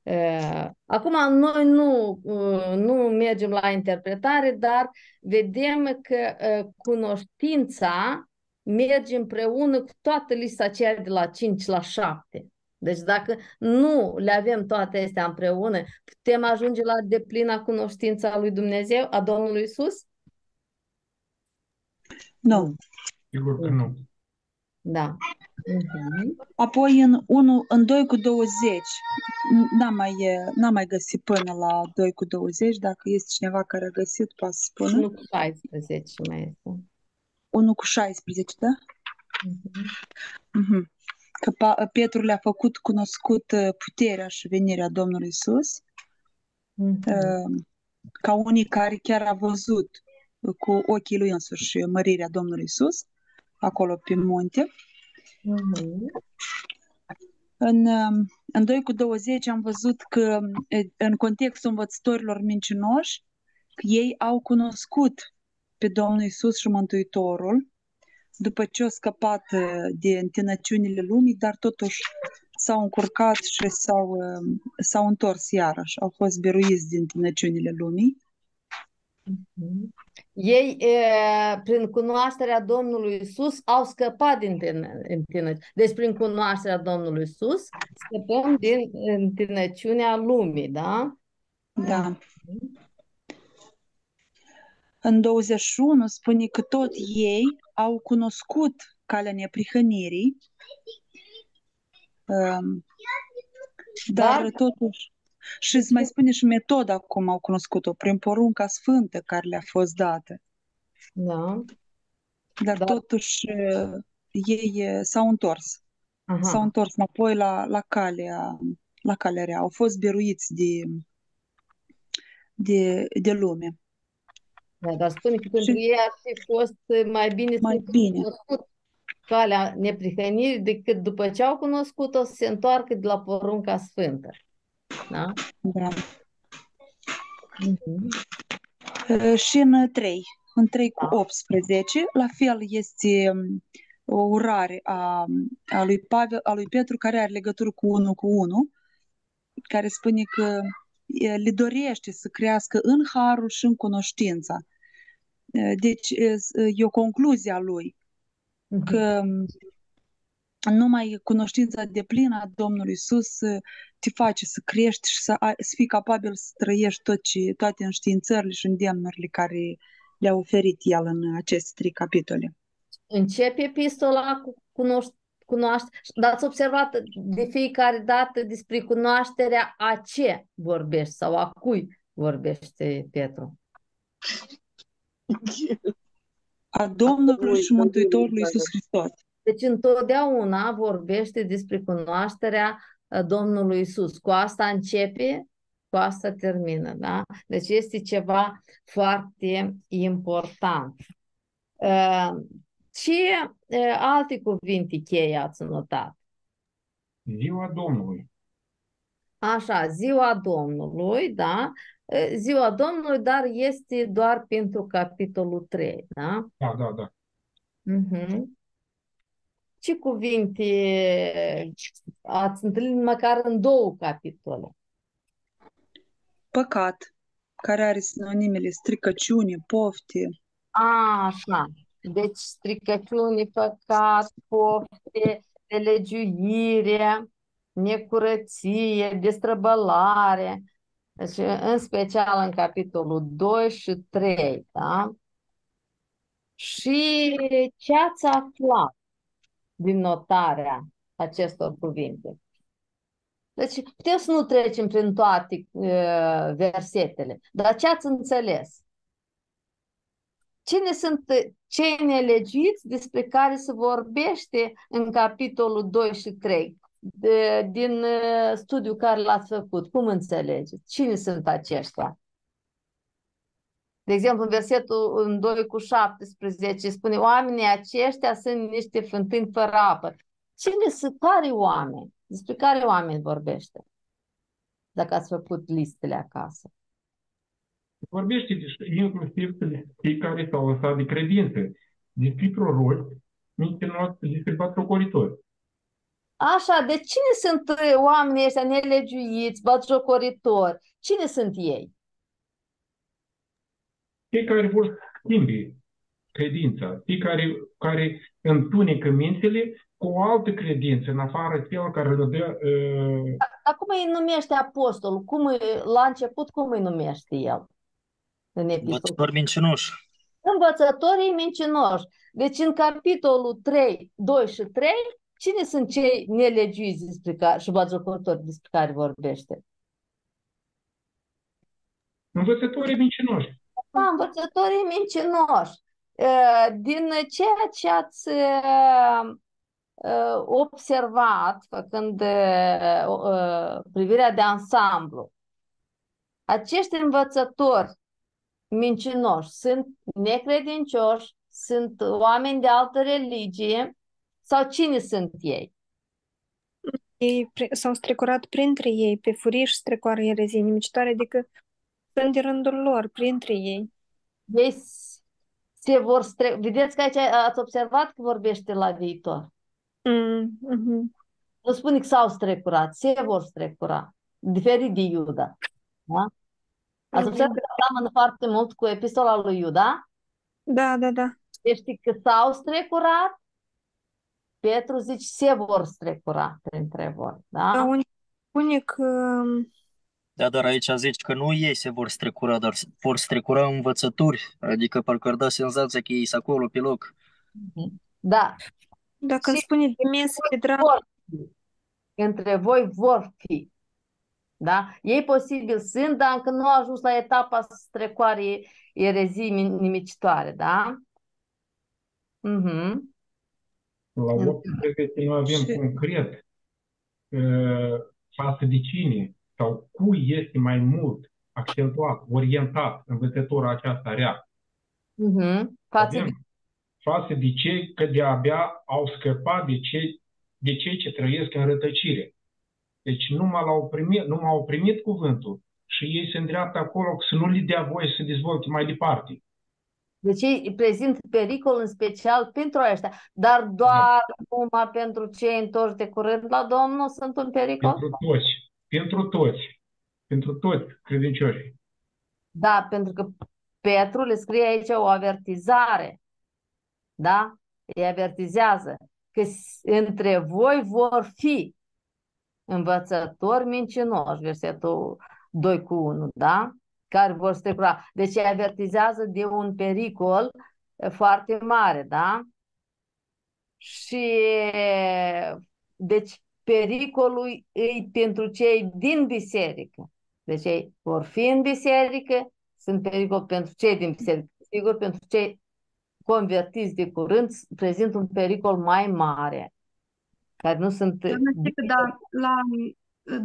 [SPEAKER 1] Uh, Acum, noi nu, uh, nu mergem la interpretare, dar vedem că uh, cunoștința merge împreună cu toată lista aceea de la 5 la 7. Deci dacă nu le avem toate astea împreună, putem ajunge la deplina cunoștința lui Dumnezeu, a Domnului Isus?
[SPEAKER 7] Nu.
[SPEAKER 2] Sigur că nu.
[SPEAKER 1] Da. Mhm.
[SPEAKER 7] Apoi în 1, în 2 cu 20, n-am mai, n-am mai găsit până la 2 cu 20, dacă este cineva care a găsit, poate să spună.
[SPEAKER 1] 1 cu 16 mai este.
[SPEAKER 7] 1 cu 16, da?
[SPEAKER 1] Mhm.
[SPEAKER 7] Mhm. Că Pa- Petru le-a făcut cunoscut uh, puterea și venirea Domnului Isus,
[SPEAKER 1] Mhm.
[SPEAKER 7] uh, ca unii care chiar a văzut cu ochii lui însuși mărirea Domnului Isus, acolo pe munte.
[SPEAKER 1] Mhm.
[SPEAKER 7] În, um, în 2 cu 20 am văzut că e, în contextul învățătorilor mincinoși, că ei au cunoscut pe Domnul Isus și Mântuitorul după ce au scăpat uh, de întinăciunile lumii, dar totuși s-au încurcat și s-au, um, s-au întors iarăși, au fost biruiți din întinăciunile lumii.
[SPEAKER 1] Mhm. Ei, e, prin cunoașterea Domnului Isus, au scăpat din întinăciune. Deci, prin cunoașterea Domnului Isus, scăpăm din întinăciunea lumii, da?
[SPEAKER 7] Da. În 21 spune că tot ei au cunoscut calea neprihănirii, um, dar
[SPEAKER 1] Dar-
[SPEAKER 7] totuși și îți mai spune și metoda cum au cunoscut-o, prin porunca sfântă care le-a fost dată.
[SPEAKER 1] Da.
[SPEAKER 7] Dar
[SPEAKER 1] Dar-
[SPEAKER 7] totuși uh, ei uh, s-au întors. S-au
[SPEAKER 1] Aha.
[SPEAKER 7] întors înapoi la, la calea, la calea rea. Au fost biruiți de, de, de lume.
[SPEAKER 1] Da, dar spune că pentru ei ar fi fost mai bine
[SPEAKER 7] Mai
[SPEAKER 1] să
[SPEAKER 7] bine.
[SPEAKER 1] cunoscut calea neprihănirii decât după ce au cunoscut-o să se întoarcă de la porunca sfântă. Da?
[SPEAKER 7] Da.
[SPEAKER 1] Mhm.
[SPEAKER 7] Uh, Și în 3, în 3 cu
[SPEAKER 1] Da.
[SPEAKER 7] 18, la fel este um, o urare a, a lui Pavel, a lui Petru care are legătură cu 1 cu 1, care spune că e, le dorește să crească în harul și în cunoștința. Uh, Deci e, e o concluzie a lui
[SPEAKER 1] Mhm.
[SPEAKER 7] că um, numai cunoștința deplină a Domnului Isus uh, te face să crești și să, ai, să fii capabil să trăiești tot ce, toate înștiințările și îndemnurile care le-a oferit El în aceste trei capitole.
[SPEAKER 1] Începe epistola cu cunoș- cunoaște, dar ați observat de fiecare dată despre cunoașterea a ce vorbește sau a cui vorbește Petru.
[SPEAKER 7] A Domnului și Mântuitorului Isus Hristos.
[SPEAKER 1] Deci întotdeauna vorbește despre cunoașterea uh, Domnului Isus. Cu asta începe, cu asta termină, da? Deci este ceva foarte important. Uh, Ce uh, alte cuvinte cheie ați notat?
[SPEAKER 2] Ziua Domnului.
[SPEAKER 1] Așa, ziua Domnului, da? Uh, Ziua Domnului, dar este doar pentru capitolul 3, da?
[SPEAKER 2] Da, da, da.
[SPEAKER 1] Mhm. Ce cuvinte ați întâlnit măcar în două capitole?
[SPEAKER 7] Păcat, care are sinonimele stricăciune, pofte.
[SPEAKER 1] A, așa. Deci stricăciune, păcat, pofte, nelegiuire, necurăție, destrăbălare. Deci, în special în capitolul 2 și 3, da? Și ce ați aflat din notarea acestor cuvinte? Deci putem să nu trecem prin toate uh, versetele, dar ce ați înțeles? Cine sunt cei nelegiuiți despre care se vorbește în capitolul 2 și 3? De, din uh, studiul care l-ați făcut, cum înțelegeți? Cine sunt aceștia? De exemplu, în versetul în 2 cu 17 spune oamenii aceștia sunt niște fântâni fără apă. Cine sunt? Care oameni? Despre care oameni vorbește? Dacă ați făcut listele acasă.
[SPEAKER 2] Vorbește de- inclusiv de cei care s-au lăsat de credință, despre proroci, mincinoși, despre batjocoritori.
[SPEAKER 1] Așa, de cine sunt uh, oamenii ăștia nelegiuiți, batjocoritori? Cine sunt ei?
[SPEAKER 2] Cei care vor să schimbi credința, cei care, care întunecă mințile cu o altă credință, în afară celor care le dă uh,
[SPEAKER 1] Dar cum îi numește apostolul? Cum îi, la început, cum îi numește el? În epistolă.
[SPEAKER 5] Învățători mincinoși.
[SPEAKER 1] Învățătorii mincinoși. Deci în capitolul 3, 2 și 3, cine sunt cei nelegiuiți despre care, și batjocoritori despre care vorbește?
[SPEAKER 2] învățătorii mincinoși.
[SPEAKER 1] Da, învățătorii mincinoși. Uh, Din ceea ce ați uh, uh, observat, făcând uh, uh, privirea de ansamblu, acești învățători mincinoși sunt necredincioși, sunt oameni de altă religie sau cine sunt ei?
[SPEAKER 8] Ei pri- s-au strecurat printre ei, pe furiș strecoară erezii nimicitoare, adică sunt de rândul lor, printre ei.
[SPEAKER 1] Ei s- se vor stre... Vedeți că aici ați observat că vorbește la viitor.
[SPEAKER 8] Mm, mhm.
[SPEAKER 1] Nu spune că s-au strecurat, se vor strecura. Diferit de Iuda. Da? Ați
[SPEAKER 8] Mhm.
[SPEAKER 1] observat că seamănă foarte mult cu epistola lui Iuda?
[SPEAKER 8] Da, da, da.
[SPEAKER 1] Știi că s-au strecurat, Petru zice se vor strecura printre voi.
[SPEAKER 8] Dar
[SPEAKER 1] Da?
[SPEAKER 8] unii spune că
[SPEAKER 5] Da, dar aici zici că nu ei se vor strecura, dar se- vor strecura învățători. Adică parcă ar da senzația că ei sunt acolo pe loc.
[SPEAKER 1] Da.
[SPEAKER 8] dacă îmi
[SPEAKER 1] Și
[SPEAKER 8] spune de mese de drag,
[SPEAKER 1] vor fi. Între voi vor fi. Da? Ei posibil sunt, dar încă nu au ajuns la etapa să strecoare erezii min- nimicitoare. Da? Mhm.
[SPEAKER 2] La 18 noi avem
[SPEAKER 1] Și-
[SPEAKER 2] concret uh, față de cine sau cui este mai mult accentuat, orientat învățătura aceasta rea.
[SPEAKER 1] Mhm. Față de
[SPEAKER 2] Avem față de cei că de-abia au scăpat de cei, de cei ce trăiesc în rătăcire. Deci numai l-au primit, numai au primit cuvântul și ei se îndreaptă acolo să nu li dea voie să se dezvolte mai departe.
[SPEAKER 1] Deci ei prezintă pericol în special pentru ăștia, dar doar numai pentru cei întorși de curând la Domnul sunt un pericol?
[SPEAKER 2] Pentru toți, pentru toți, pentru toți credincioșii.
[SPEAKER 1] Da, pentru că Petru le scrie aici o avertizare, da? Îi avertizează că s- între voi vor fi învățători mincinoși, versetul 2 cu 1, da? Care vor strecura. Deci îi avertizează de un pericol eh, foarte mare, da? Și deci pericolul e pentru cei din biserică. Deci ei vor fi în biserică, sunt pericol pentru cei din biserică. Sigur, pentru cei convertiți de curând prezintă un pericol mai mare, care nu sunt
[SPEAKER 7] Doamna Stică, da, la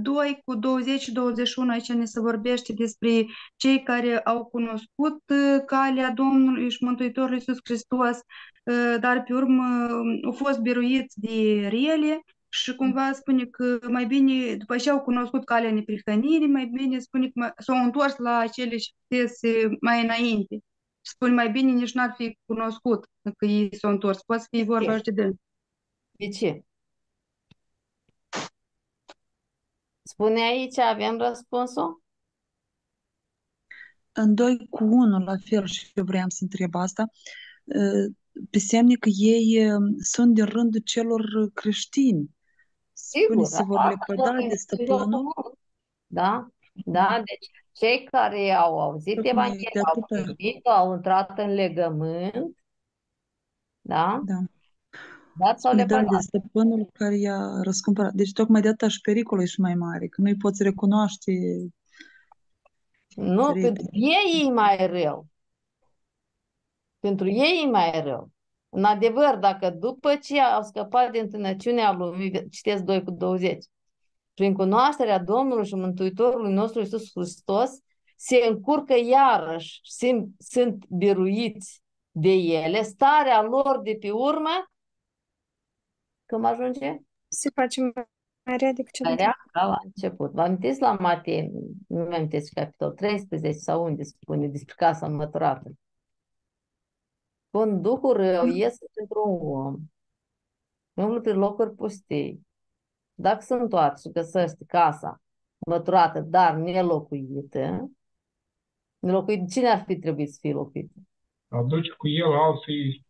[SPEAKER 7] 2 cu 20 și 21 aici ne se vorbește despre cei care au cunoscut uh, calea Domnului și Mântuitorului Iisus Hristos, uh, dar pe urmă uh, au fost biruiți de rele și cumva spune că mai bine, după ce au cunoscut calea neprihănirii, mai bine spune că mai- s-au întors la cele ce fusese mai înainte. Spune mai bine nici n-ar fi cunoscut că ei s-au întors. Poate să fie vorba și de dâns.
[SPEAKER 1] De ce? Spune aici, avem răspunsul?
[SPEAKER 7] În 2 cu 1, la fel, și eu vreau să întreb asta, uh, pe semne că ei uh, sunt din rândul celor creștini. Spune, se vor
[SPEAKER 1] asta
[SPEAKER 7] lepăda
[SPEAKER 1] vorbim
[SPEAKER 7] de
[SPEAKER 1] despre
[SPEAKER 7] stăpânul.
[SPEAKER 1] Domnul. Da? Da, deci cei care au auzit
[SPEAKER 7] Tocmai
[SPEAKER 1] Evanghelia,
[SPEAKER 7] de
[SPEAKER 1] au
[SPEAKER 7] atâta.
[SPEAKER 1] primit, au intrat în legământ, da?
[SPEAKER 7] Da.
[SPEAKER 1] Da, sau
[SPEAKER 7] Spune, da, de
[SPEAKER 1] lepădat.
[SPEAKER 7] stăpânul care i-a răscumpărat. Deci tocmai de atâta și pericolul e și mai mare, că nu-i poți recunoaște
[SPEAKER 1] Nu,
[SPEAKER 7] repede.
[SPEAKER 1] pentru ei e mai rău. Pentru ei e mai rău. În adevăr, dacă după ce au scăpat din tânăciunea lumii, citesc 2 cu 20, prin cunoașterea Domnului și Mântuitorului nostru Iisus Hristos, se încurcă iarăși, sunt, sunt biruiți de ele, starea lor de pe urmă, cum ajunge?
[SPEAKER 8] Se face mai rea decât cel
[SPEAKER 1] Rea ca la început. Vă amintiți la Matei, nu mi amintiți capitol 13 sau unde spune despre casa măturată? Când Duhul rău iese pentru un om, umblă pe locuri pustii, dacă se întoarce și găsește casa măturată, dar nelocuită, nelocuită, cine ar fi trebuit să fie locuită?
[SPEAKER 2] Aduce cu el alții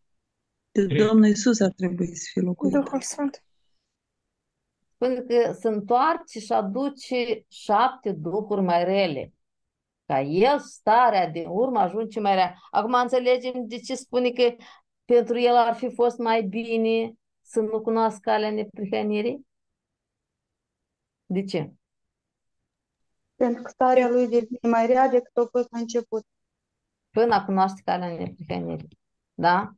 [SPEAKER 7] Domnul Iisus ar trebui să fie locuit.
[SPEAKER 8] Duhul Sfânt.
[SPEAKER 1] Spune că se întoarce și aduce șapte duhuri mai rele. Ca el, starea din urmă, ajunge mai rea. Acum înțelegem de ce spune că pentru el ar fi fost mai bine să nu cunoască calea neprihănirii? De ce?
[SPEAKER 9] Pentru că starea lui devine mai rea decât a fost la început.
[SPEAKER 1] Până a cunoaște calea neprihănirii. Da?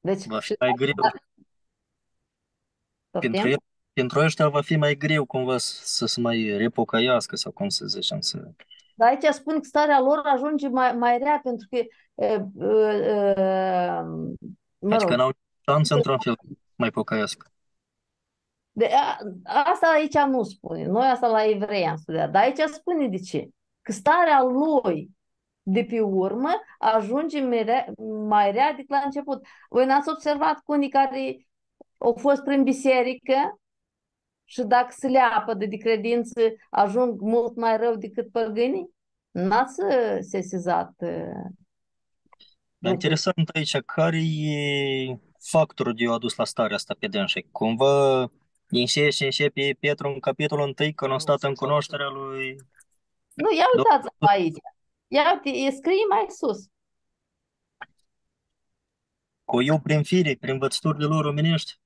[SPEAKER 1] Deci,
[SPEAKER 5] Va fi
[SPEAKER 1] și
[SPEAKER 5] mai greu. Pentru
[SPEAKER 1] Poftim?
[SPEAKER 5] el, pentru ăștia va fi mai greu cumva să, să se mai repocăiască sau cum să zicem, să...
[SPEAKER 1] Dar aici spun că starea lor ajunge mai, mai rea pentru că, e, e, e, mă
[SPEAKER 5] Deci că
[SPEAKER 1] rog,
[SPEAKER 5] n-au șansă într-un fel să mai pocăiască.
[SPEAKER 1] de, a, asta aici nu spune. Noi asta la evrei am studiat. Dar aici spune de ce. Că starea lui de pe urmă ajunge mai rea, mai rea decât la început. Voi n-ați observat cu unii care au fost prin biserică și dacă se leapă de credință ajung mult mai rău decât păgânii? N-ați uh, sesizat uh,
[SPEAKER 5] Dar
[SPEAKER 1] lucrul
[SPEAKER 5] interesant aici, care e factorul de a adus la starea asta pe dânsii? Cumva înșe și începe Petru în capitolul 1 când a stat în cunoașterea lui
[SPEAKER 1] Nu, ia uitați aici. Ia uite, e scrie mai sus.
[SPEAKER 5] cu eu prin fire, prin învățăturile lor omenești,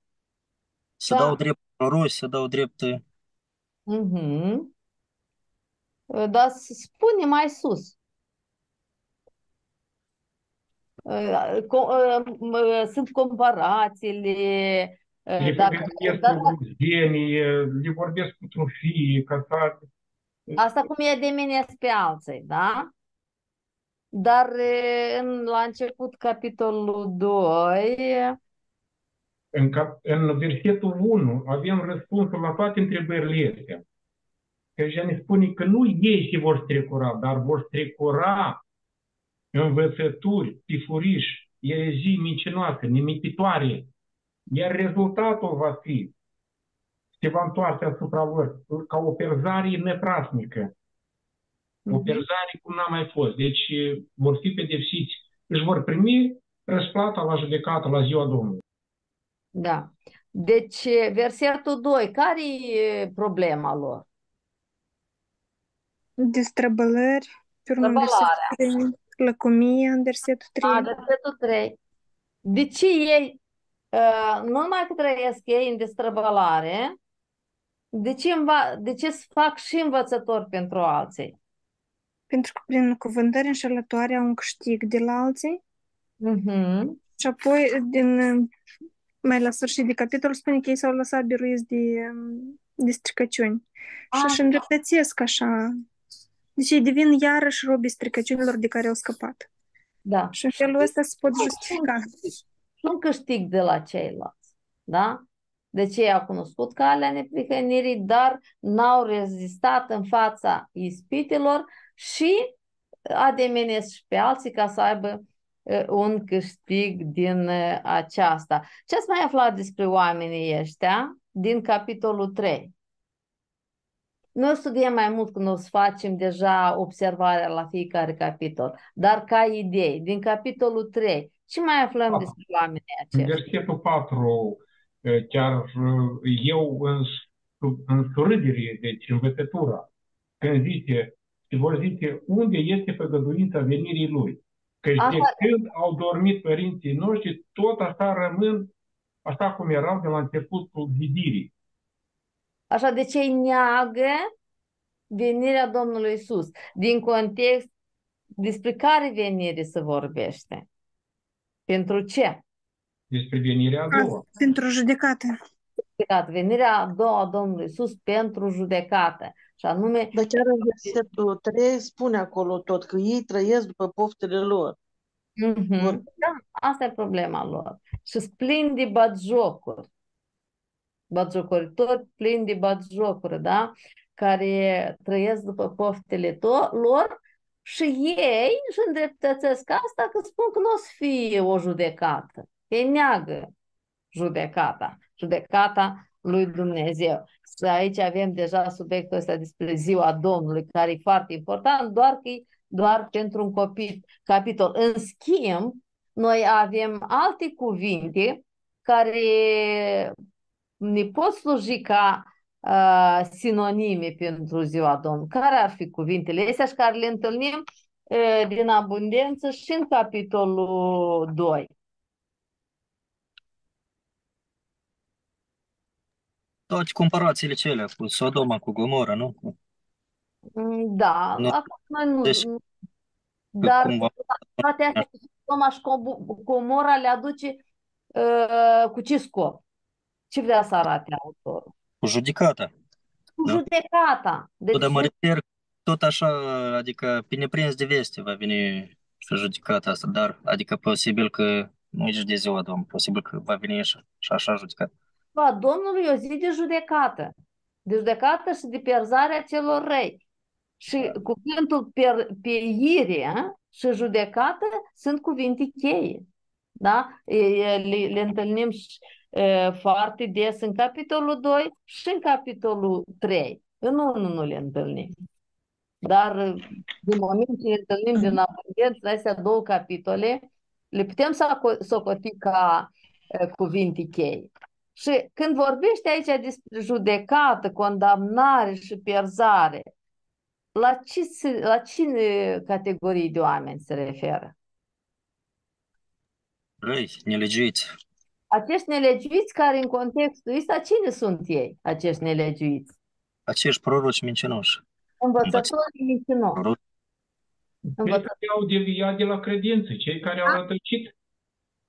[SPEAKER 5] să
[SPEAKER 1] Da.
[SPEAKER 5] dau drept proroși, să dau drept...
[SPEAKER 1] Mhm. Dar se spune mai sus. Uh, co- uh, m- Sunt comparațiile. uh,
[SPEAKER 2] le
[SPEAKER 1] Dacă,
[SPEAKER 2] vorbesc
[SPEAKER 1] dar,
[SPEAKER 2] cu genii, le vorbesc cu trufii, ca să...
[SPEAKER 1] asta cum e de mine pe alții, da? Dar uh, în, la început, capitolul 2,
[SPEAKER 2] În, cap, în versetul 1 avem răspunsul la toate întrebările astea. Că deja ne spune că nu ei se vor strecura, dar vor strecura învățături, pifuriși, erezii mincinoase, nimicitoare. Iar rezultatul va fi, se va întoarce asupra lor, ca o perzare neprasnică. O
[SPEAKER 1] Mhm.
[SPEAKER 2] perzare cum n-a mai fost. Deci vor fi pedepsiți. Își vor primi răsplata la judecată, la ziua Domnului.
[SPEAKER 1] da. Deci, versetul 2, care e problema lor?
[SPEAKER 8] Destrăbălări, pe urmă în
[SPEAKER 1] Străbălarea.
[SPEAKER 8] versetul 3, lăcomia în versetul 3.
[SPEAKER 1] A, versetul 3. De ce ei, uh, nu numai că trăiesc ei în destrăbălare, de ce, înva- de ce să fac și învățători pentru alții?
[SPEAKER 8] Pentru că prin cuvântări înșelătoare au un câștig de la alții
[SPEAKER 1] Mhm.
[SPEAKER 8] și apoi din, mai la sfârșit de capitol spune că ei s-au lăsat biruiți de, de stricăciuni și își
[SPEAKER 1] Ah,
[SPEAKER 8] îndreptățesc așa. Deci ei devin iarăși robii stricăciunilor de care au scăpat.
[SPEAKER 1] da.
[SPEAKER 8] Și în felul ăsta se pot justifica.
[SPEAKER 1] Și un câștig de la ceilalți. Da? Deci ei au cunoscut calea neprihănirii, dar n-au rezistat în fața ispitelor și ademenesc și pe alții ca să aibă uh, un câștig din uh, aceasta. Ce ați mai aflat despre oamenii ăștia din capitolul 3? Noi studiem mai mult când o să facem deja observarea la fiecare capitol, dar ca idei, din capitolul 3, ce mai aflăm
[SPEAKER 2] Da.
[SPEAKER 1] despre oamenii
[SPEAKER 2] În
[SPEAKER 1] aceștia?
[SPEAKER 2] versetul 4, eh, chiar eh, eu în, su- în surâdere, deci învățătura, când zice, și vor zice, unde este făgăduința venirii Lui? Că de
[SPEAKER 1] Asta,
[SPEAKER 2] când au dormit părinții noștri, tot așa rămân așa cum erau de la începutul zidirii.
[SPEAKER 1] așa de ce neagă venirea Domnului Isus? Din context, despre care venire se vorbește? Pentru ce?
[SPEAKER 2] Despre venirea a doua.
[SPEAKER 8] Pentru judecată.
[SPEAKER 1] Judecat. Venirea a doua a Domnului Isus pentru judecată. Și anume
[SPEAKER 3] Dar chiar în versetul 3 spune acolo tot că ei trăiesc după poftele lor.
[SPEAKER 1] Mhm.
[SPEAKER 3] Vor-
[SPEAKER 1] Da, asta e problema lor. Și sunt plini de batjocuri. Batjocoritori plini de batjocuri, da? Care trăiesc după poftele to- lor și ei își îndreptățesc asta că spun că nu o să fie o judecată. Ei neagă judecata, judecata lui Dumnezeu. Și aici avem deja subiectul ăsta despre ziua Domnului, care e foarte important, doar că e doar pentru un copil, capitol. În schimb, noi avem alte cuvinte care ne pot sluji ca uh, sinonime pentru ziua Domnului. Care ar fi cuvintele astea și care le întâlnim uh, din abundență și în capitolul 2?
[SPEAKER 5] Toate comparațiile cele cu Sodoma, cu Gomora, nu? Cu-
[SPEAKER 1] Mm, Da,
[SPEAKER 5] Nu.
[SPEAKER 1] acum noi nu,
[SPEAKER 5] Deci,
[SPEAKER 1] nu- dar
[SPEAKER 5] cumva-
[SPEAKER 1] toate astea cu Sodoma și Cobu- Gomora le aduce uh, cu ce scop? Ce vrea să arate autorul?
[SPEAKER 5] Cu judecata.
[SPEAKER 1] Cu
[SPEAKER 5] Da.
[SPEAKER 1] judecata. Deci,
[SPEAKER 5] Tot, dar mă refer tot așa, adică pe neprins de veste va veni și judecata asta, dar adică posibil că nu ești de ziua Domnului, posibil că va veni și, și așa judecat.
[SPEAKER 1] Ziua Domnului e o zi de judecată. De judecată și de pierzarea celor răi. Și cuvântul per, peire a, și judecată sunt cuvinte cheie. Da? E- e- Le, le întâlnim și, e, foarte des în capitolul 2 și în capitolul 3. În 1 nu le întâlnim. Dar din moment ce le întâlnim din abundență, astea două capitole, le putem să socoti ca e, cuvinte cheie. Și când vorbește aici despre judecată, condamnare și pierzare, la ce, se- la cine categorii de oameni se referă?
[SPEAKER 5] Răi, nelegiuiți.
[SPEAKER 1] Acești nelegiuiți care în contextul ăsta, cine sunt ei, acești nelegiuiți?
[SPEAKER 5] Acești proroci mincinoși.
[SPEAKER 1] Învățătorii mincinoși.
[SPEAKER 5] Proroci.
[SPEAKER 2] Cei
[SPEAKER 1] Învățători
[SPEAKER 2] care au deviat de la credință, cei care au rătăcit.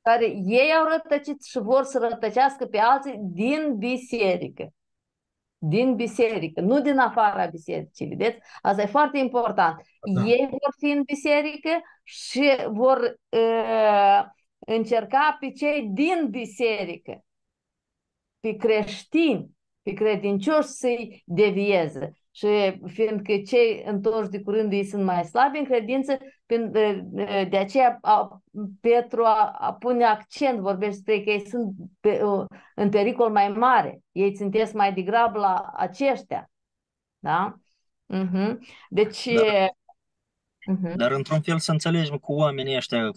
[SPEAKER 1] Care ei au rătăcit și vor să rătăcească pe alții din biserică. Din biserică, nu din afara bisericii, vedeți? Asta e foarte important.
[SPEAKER 2] Da.
[SPEAKER 1] Ei vor fi în biserică și vor uh, încerca pe cei din biserică, pe creștini, pe credincioși să-i devieze. Și fiindcă cei întorși de curând ei sunt mai slabi în credință, prin- de aceea a- Petru a, a pune accent, vorbește despre că ei sunt pe, în pericol mai mare. Ei țintesc mai degrabă la aceștia. Da? Mhm. Deci...
[SPEAKER 5] Da.
[SPEAKER 1] mhm.
[SPEAKER 5] Dar într-un fel să înțelegem cu oamenii ăștia,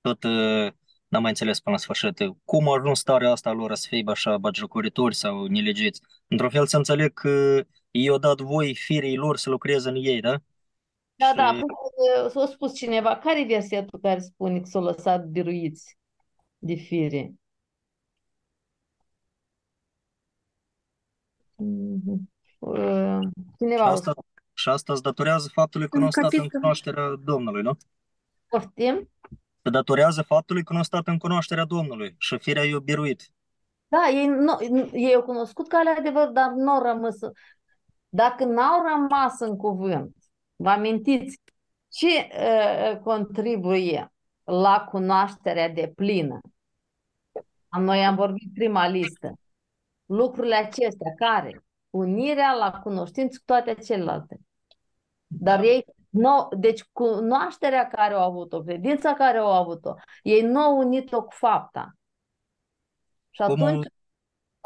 [SPEAKER 5] tot uh, n-am mai înțeles până la sfârșit, uh, cum a ajuns starea asta a lor să fie așa batjocoritori sau nelegiți. Într-un fel să înțeleg că ei au dat voi firii lor să lucreze în ei, da?
[SPEAKER 1] Da, da,
[SPEAKER 5] Și-
[SPEAKER 1] păi, s-a spus cineva, care e versetul care spune că s-au lăsat biruiți de fire? Mhm. Uh,
[SPEAKER 5] Și
[SPEAKER 1] Cineva o
[SPEAKER 5] asta, și asta îți datorează faptului că nu
[SPEAKER 8] În
[SPEAKER 5] au stat în
[SPEAKER 8] capitol.
[SPEAKER 5] cunoașterea Domnului, nu?
[SPEAKER 1] poftim?
[SPEAKER 5] Se datorează faptului că nu au stat în cunoașterea Domnului și firea i-a biruit.
[SPEAKER 1] Da, ei, nu, ei au cunoscut calea adevăr, dar nu au rămas. Dacă n-au rămas în cuvânt, vă amintiți ce uh, contribuie la cunoașterea de plină? Noi am vorbit prima listă. Lucrurile acestea care? Unirea la cunoștință cu toate celelalte. Dar ei, nu, deci cunoașterea care au avut-o, credința care au avut-o, ei nu au unit-o cu fapta. Și
[SPEAKER 5] Cum,
[SPEAKER 1] atunci,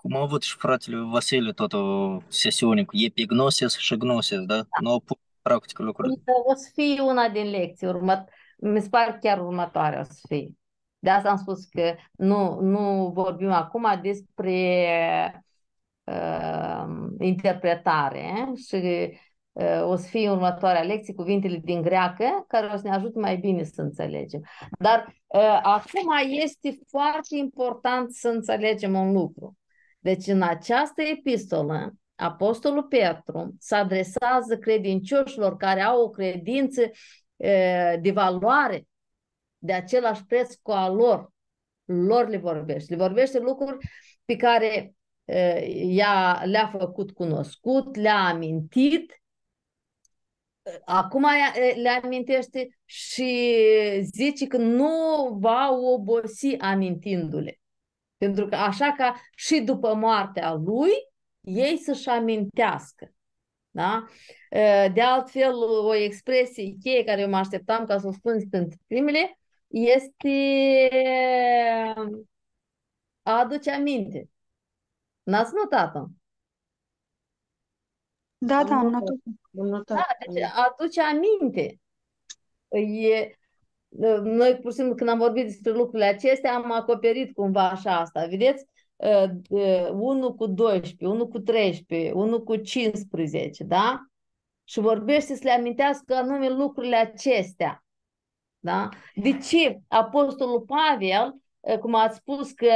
[SPEAKER 5] cum a avut și fratele Vasile tot o sesiune cu epignosis și gnosis, da? Nu au pus în practică lucrurile.
[SPEAKER 1] o să fie una din lecții, urmă, mi se pare chiar următoarea o să fie. De asta am spus că nu, nu vorbim acum despre uh, interpretare și uh, o să fie următoarea lecție, cuvintele din greacă, care o să ne ajute mai bine să înțelegem. Dar uh, acum este foarte important să înțelegem un lucru. Deci în această epistolă, Apostolul Petru se adresează credincioșilor care au o credință uh, de valoare, de același preț cu a lor. Lor le vorbește. Le vorbește lucruri pe care ea le-a făcut cunoscut, le-a amintit, acum le amintește și zice că nu va obosi amintindu-le. Pentru că așa ca și după moartea lui, ei să-și amintească. Da? De altfel, o expresie cheie care eu mă așteptam ca să o spun când primele este a aduce aminte. N-ați notat-o?
[SPEAKER 9] Da, da, am
[SPEAKER 3] notat.
[SPEAKER 9] notat.
[SPEAKER 1] Da, deci aduce aminte. E, noi, pur și simplu, când am vorbit despre lucrurile acestea, am acoperit cumva așa asta. Vedeți? 1 cu 12, 1 cu 13, 1 cu 15, da? Și vorbește să le amintească anume lucrurile acestea. Da? De ce Apostolul Pavel, cum ați spus că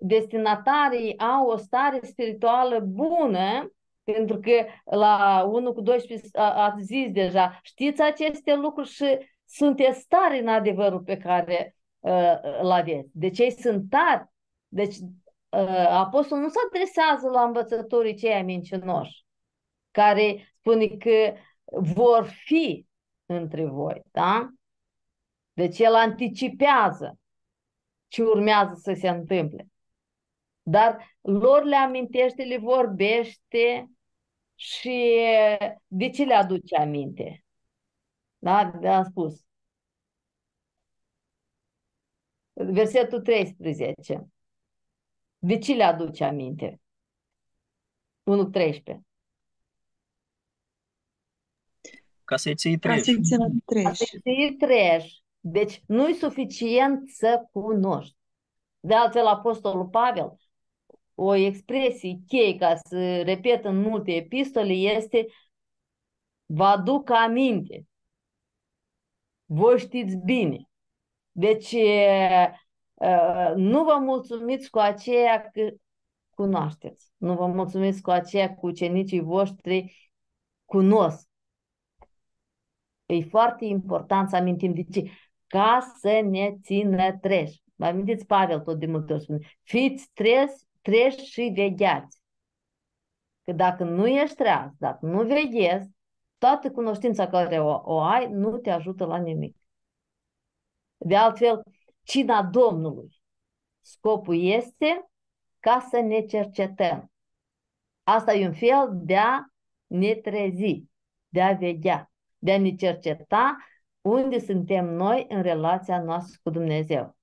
[SPEAKER 1] destinatarii au o stare spirituală bună, pentru că la 1 cu 12 ați zis deja, știți aceste lucruri și sunteți tari în adevărul pe care uh, îl aveți. Deci ei sunt tari. Deci uh, apostolul nu se adresează la învățătorii cei mincinoși, care spune că vor fi între voi, da? Deci el anticipează ce urmează să se întâmple. Dar lor le amintește, le vorbește și de ce le aduce aminte? Da? Am spus. Versetul 13. De ce le aduce aminte? 1.13.
[SPEAKER 5] Ca să-i ții
[SPEAKER 7] Ca să-i
[SPEAKER 5] treji.
[SPEAKER 7] țină
[SPEAKER 1] Ca să
[SPEAKER 7] treji.
[SPEAKER 1] ții treji. Deci nu-i suficient să cunoști. De altfel, Apostolul Pavel, o expresie cheie ca să repet în multe epistole este vă aduc aminte. Voi știți bine. Deci e, e, nu vă mulțumiți cu aceea că cunoașteți. Nu vă mulțumiți cu aceea că ucenicii voștri cunosc. E foarte important să amintim de ce. Ca să ne țină treji. Vă amintiți Pavel tot de multe ori spune. Fiți treji, treji și vegheați. Că dacă nu ești treaz, dacă nu veghezi, toată cunoștința care o, o ai nu te ajută la nimic. De altfel, cina Domnului. Scopul este ca să ne cercetăm. Asta e un fel de a ne trezi, de a veghea, de a ne cerceta unde suntem noi în relația noastră cu Dumnezeu.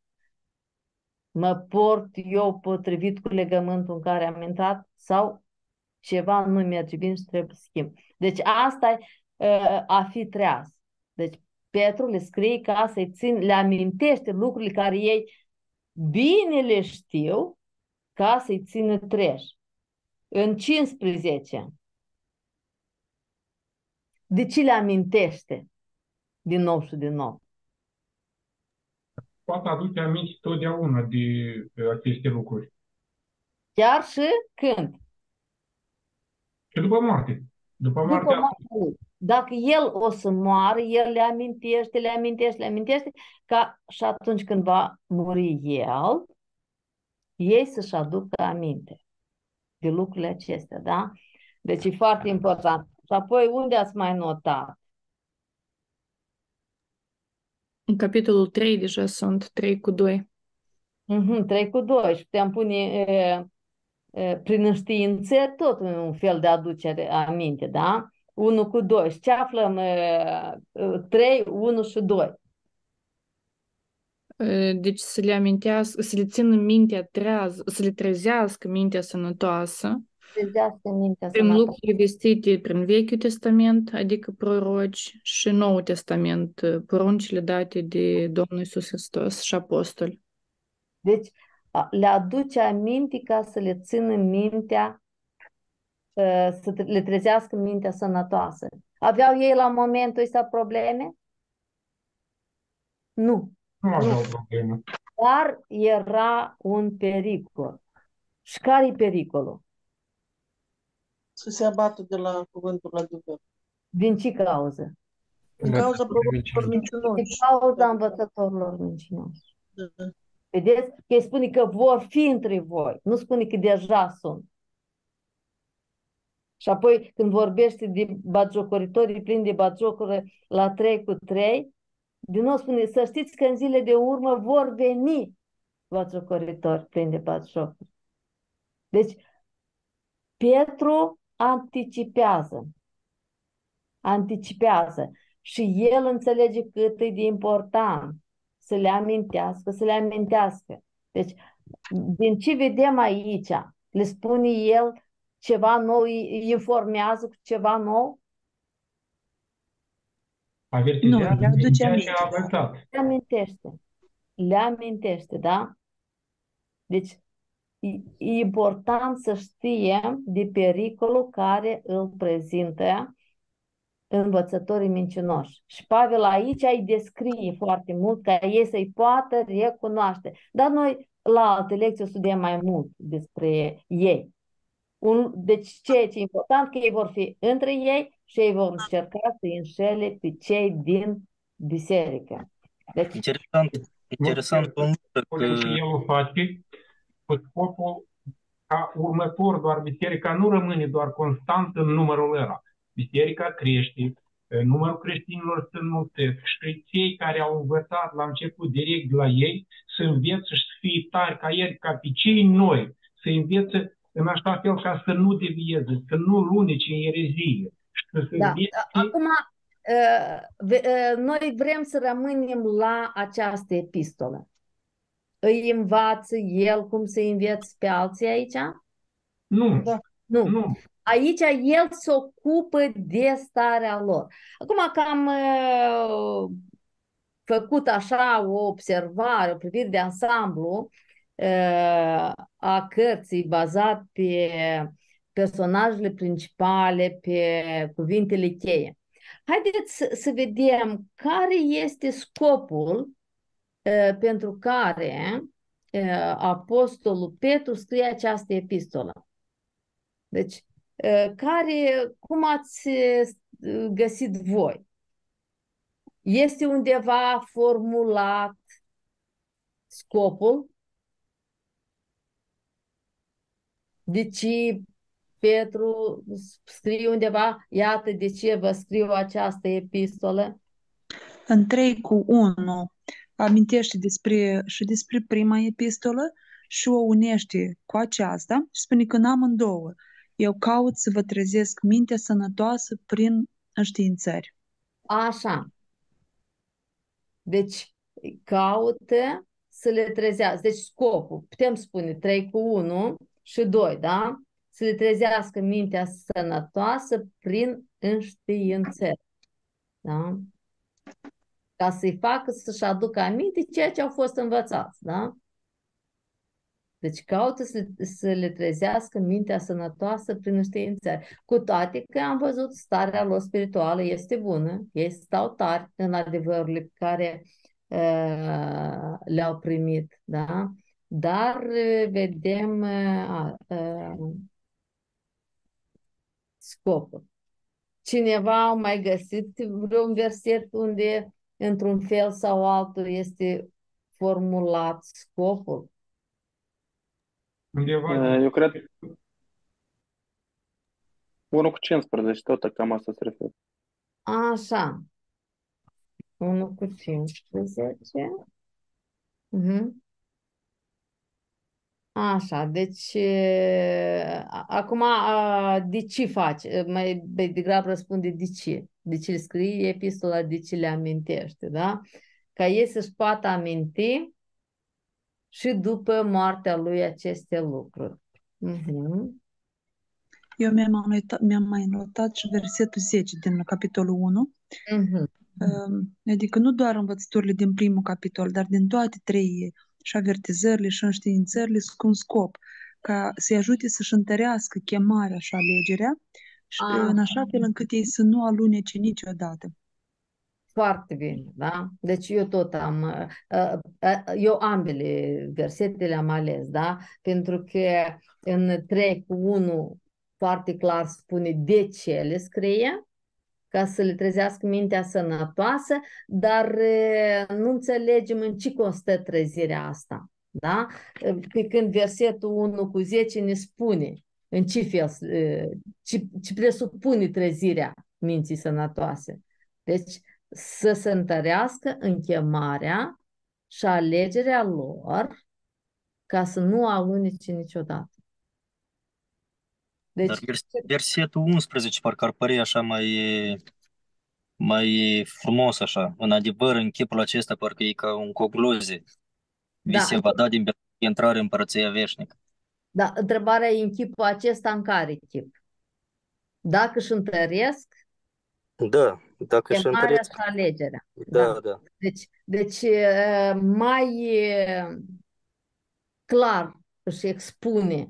[SPEAKER 1] Mă port eu potrivit cu legământul în care am intrat sau ceva nu merge bine și trebuie să schimb. Deci asta e uh, a fi treaz. Deci Petru le scrie ca să-i țin, le amintește lucrurile care ei bine le știu ca să-i țină treji. În 15. De ce le amintește din nou și din nou?
[SPEAKER 2] Poate aduce aminte totdeauna de de aceste lucruri.
[SPEAKER 1] Chiar și când?
[SPEAKER 2] Și după moarte. După
[SPEAKER 1] După
[SPEAKER 2] moartea
[SPEAKER 1] moartea lui. Dacă el o să moară, el le amintește, le amintește, le amintește, ca și atunci când va muri el, ei să-și aducă aminte de lucrurile acestea, da? Deci e foarte important. Și apoi, unde ați mai notat?
[SPEAKER 4] În capitolul 3 deja sunt 3 cu 2.
[SPEAKER 1] Mhm, 3 cu 2 și puteam pune e, e, prin înștiințe tot un fel de aducere aminte, da? 1 cu 2. Și ce aflăm? E, 3, 1 și 2.
[SPEAKER 4] Deci să le amintească, să le țină mintea trează, să le trezească mintea sănătoasă
[SPEAKER 1] Trezească mintea
[SPEAKER 4] prin
[SPEAKER 1] sănătoasă.
[SPEAKER 4] lucrurile vestite prin Vechiul Testament, adică proroci, și Noul Testament, poruncile date de Domnul Iisus Hristos și apostoli.
[SPEAKER 1] Deci a- le aduce aminte ca să le țină mintea, ă, să tre- le trezească mintea sănătoasă. Aveau ei la momentul ăsta probleme? Nu.
[SPEAKER 2] nu aveau problemă.
[SPEAKER 1] Dar era un pericol. Și care e pericolul?
[SPEAKER 3] Să se abată de la cuvântul adevăr.
[SPEAKER 1] Din ce cauză?
[SPEAKER 3] Din
[SPEAKER 6] Da,
[SPEAKER 3] cauza
[SPEAKER 6] de
[SPEAKER 3] prorocilor
[SPEAKER 6] mincinoși.
[SPEAKER 1] Din
[SPEAKER 3] mincinoși.
[SPEAKER 1] cauza învățătorilor mincinoși.
[SPEAKER 3] Da.
[SPEAKER 1] Vedeți? Că îi spune că vor fi între voi, nu spune că deja sunt. Și apoi când vorbește de batjocoritori plini de batjocuri la 3 cu 3, din nou spune, să știți că în zile de urmă vor veni batjocoritori plini de batjocuri. Deci, Petru anticipează. Anticipează. Și el înțelege cât e de important să le amintească, să le amintească. Deci, din ce vedem aici, le spune el ceva nou, îi informează cu ceva nou?
[SPEAKER 2] Avertizează
[SPEAKER 7] Nu, le aduce
[SPEAKER 2] ceea ce
[SPEAKER 7] aminte.
[SPEAKER 2] a învățat.
[SPEAKER 1] Le amintește. Le amintește, da? Deci, e, e important să știe de pericolul care îl prezintă învățătorii mincinoși. Și Pavel aici îi descrie foarte mult ca ei să-i poată recunoaște. Dar noi la alte lecții o studiem mai mult despre ei. Un, deci ceea ce e important că ei vor fi între ei și ei vor încerca să înșele pe cei din biserică. Deci,
[SPEAKER 5] Interesant, interesant un lucru
[SPEAKER 2] Spune
[SPEAKER 5] că
[SPEAKER 2] și el o face cu scopul ca următor, doar biserica nu rămâne doar constant în numărul ăla. Biserica crește, numărul creștinilor se înmulțesc și cei care au învățat la început direct de la ei să învețe și să fie tari ca ei, ca pe cei noi, să învețe în așa fel ca să nu devieze, să nu lunece în erezie. Și să se
[SPEAKER 1] da.
[SPEAKER 2] învețe
[SPEAKER 1] Acum, uh, ve- uh, noi vrem să rămânem la această epistolă. Îi învață el cum să înveți pe alții aici?
[SPEAKER 2] Nu,
[SPEAKER 3] Da.
[SPEAKER 1] Nu.
[SPEAKER 2] nu.
[SPEAKER 1] Aici el se ocupă de starea lor. Acum că am uh, făcut așa o observare, o privire de ansamblu uh, a cărții bazat pe personajele principale, pe cuvintele cheie. Haideți să, să vedem care este scopul uh, pentru care uh, Apostolul Petru scrie această epistolă. Deci, uh, care, cum ați uh, găsit voi? Este undeva formulat scopul? De ce Petru scrie undeva, iată de ce vă scriu această epistolă?
[SPEAKER 7] În 3 cu 1 amintește despre, și despre prima epistolă și o unește cu aceasta și spune că în amândouă eu caut să vă trezesc mintea sănătoasă prin înștiințări.
[SPEAKER 1] Așa. Deci, caută să le trezească. Deci, scopul, putem spune 3 cu 1 și 2, da? Să le trezească mintea sănătoasă prin înștiințări. Da? Ca să-i facă să-și aducă aminte ceea ce au fost învățați, da? Deci caută să, să le trezească mintea sănătoasă prin înștiințări. Cu toate că am văzut starea lor spirituală este bună, ei stau tari în adevărurile pe care uh, le-au primit, da? Dar uh, vedem uh, uh, scopul. Cineva a mai găsit vreun verset unde, într-un fel sau altul, este formulat scopul?
[SPEAKER 2] Undeva
[SPEAKER 10] Eu cred 1 cu 15, tot cam asta se referă.
[SPEAKER 1] Așa. 1 cu 15. Mhm. Așa, deci e, a- acum a, de ce face? Mai mai degrabă răspunde de ce. De ce scrie epistola, de ce le amintește, da? Ca ei să-și poată aminti și după moartea lui aceste lucruri. Mhm.
[SPEAKER 7] Eu mi-am anotat, mi-am mai notat și versetul 10 din capitolul 1,
[SPEAKER 1] Mhm.
[SPEAKER 7] Um, adică nu doar învățăturile din primul capitol, dar din toate trei, și avertizările și înștiințările, sunt cu un scop, ca să-i ajute să-și întărească chemarea și alegerea, și
[SPEAKER 1] Ah.
[SPEAKER 7] în așa fel încât ei să nu alunece niciodată.
[SPEAKER 1] Foarte bine, da? Deci eu tot am, uh, uh, eu ambele versete le-am ales, da? Pentru că în 3 cu 1 foarte clar spune de ce le scrie, ca să le trezească mintea sănătoasă, dar uh, nu înțelegem în ce constă trezirea asta, Da? Pe când versetul 1 cu 10 ne spune în ce fel, ce, ce presupune trezirea minții sănătoase. Deci să se întărească în chemarea și alegerea lor ca să nu alunice niciodată.
[SPEAKER 5] Deci, Dar vers, versetul 11 parcă ar părea așa mai, mai frumos așa. În adevăr, în chipul acesta parcă e ca un cogloze. Vi
[SPEAKER 1] Da.
[SPEAKER 5] se va da din intrare în împărăția veșnică.
[SPEAKER 1] Da, întrebarea e în chipul acesta în care chip? Dacă își întăresc
[SPEAKER 5] Da, dacă și
[SPEAKER 1] chemarea
[SPEAKER 5] întăresc.
[SPEAKER 1] și alegerea.
[SPEAKER 5] Da, da.
[SPEAKER 1] Deci, deci e, mai e, clar își expune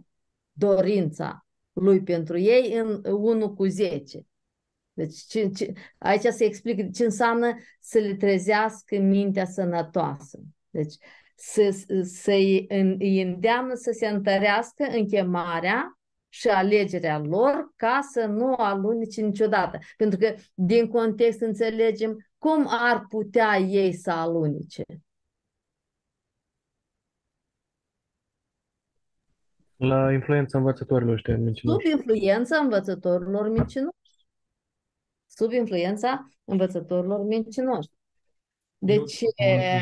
[SPEAKER 1] dorința lui pentru ei în 1 cu 10. Deci ce, ce, aici se explică ce înseamnă să le trezească mintea sănătoasă. Deci să, să-i în- îi îndeamnă să se întărească în chemarea și alegerea lor ca să nu alunice niciodată. Pentru că din context înțelegem cum ar putea ei să alunice.
[SPEAKER 6] La influența învățătorilor ăștia
[SPEAKER 1] Sub
[SPEAKER 6] mincinoși.
[SPEAKER 1] influența învățătorilor mincinoși. Sub influența învățătorilor mincinoși. Deci,
[SPEAKER 2] Eu,
[SPEAKER 1] e,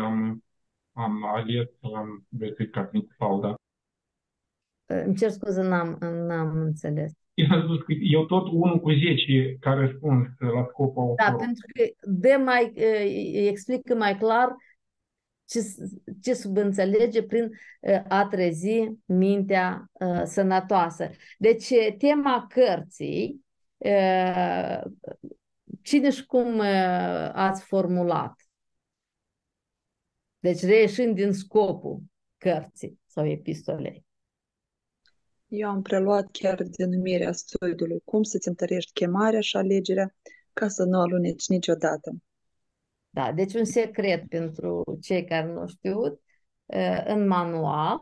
[SPEAKER 2] am, am ales am versetul principal, da.
[SPEAKER 1] Îmi cer scuze, n-am, n-am înțeles.
[SPEAKER 2] Eu am spus că eu tot 1 cu 10 ca răspuns la scopul
[SPEAKER 1] Da,
[SPEAKER 2] autorului.
[SPEAKER 1] pentru că de mai, e, explică mai clar ce, ce subînțelege prin e, a trezi mintea e, sănătoasă. Deci, e, tema cărții, e, cine și cum e, ați formulat? Deci, reieșind din scopul cărții sau epistolei.
[SPEAKER 7] Eu am preluat chiar denumirea studiului Cum să-ți întărești chemarea și alegerea ca să nu aluneci niciodată.
[SPEAKER 1] Da, deci un secret pentru cei care nu știut, eh, în manual,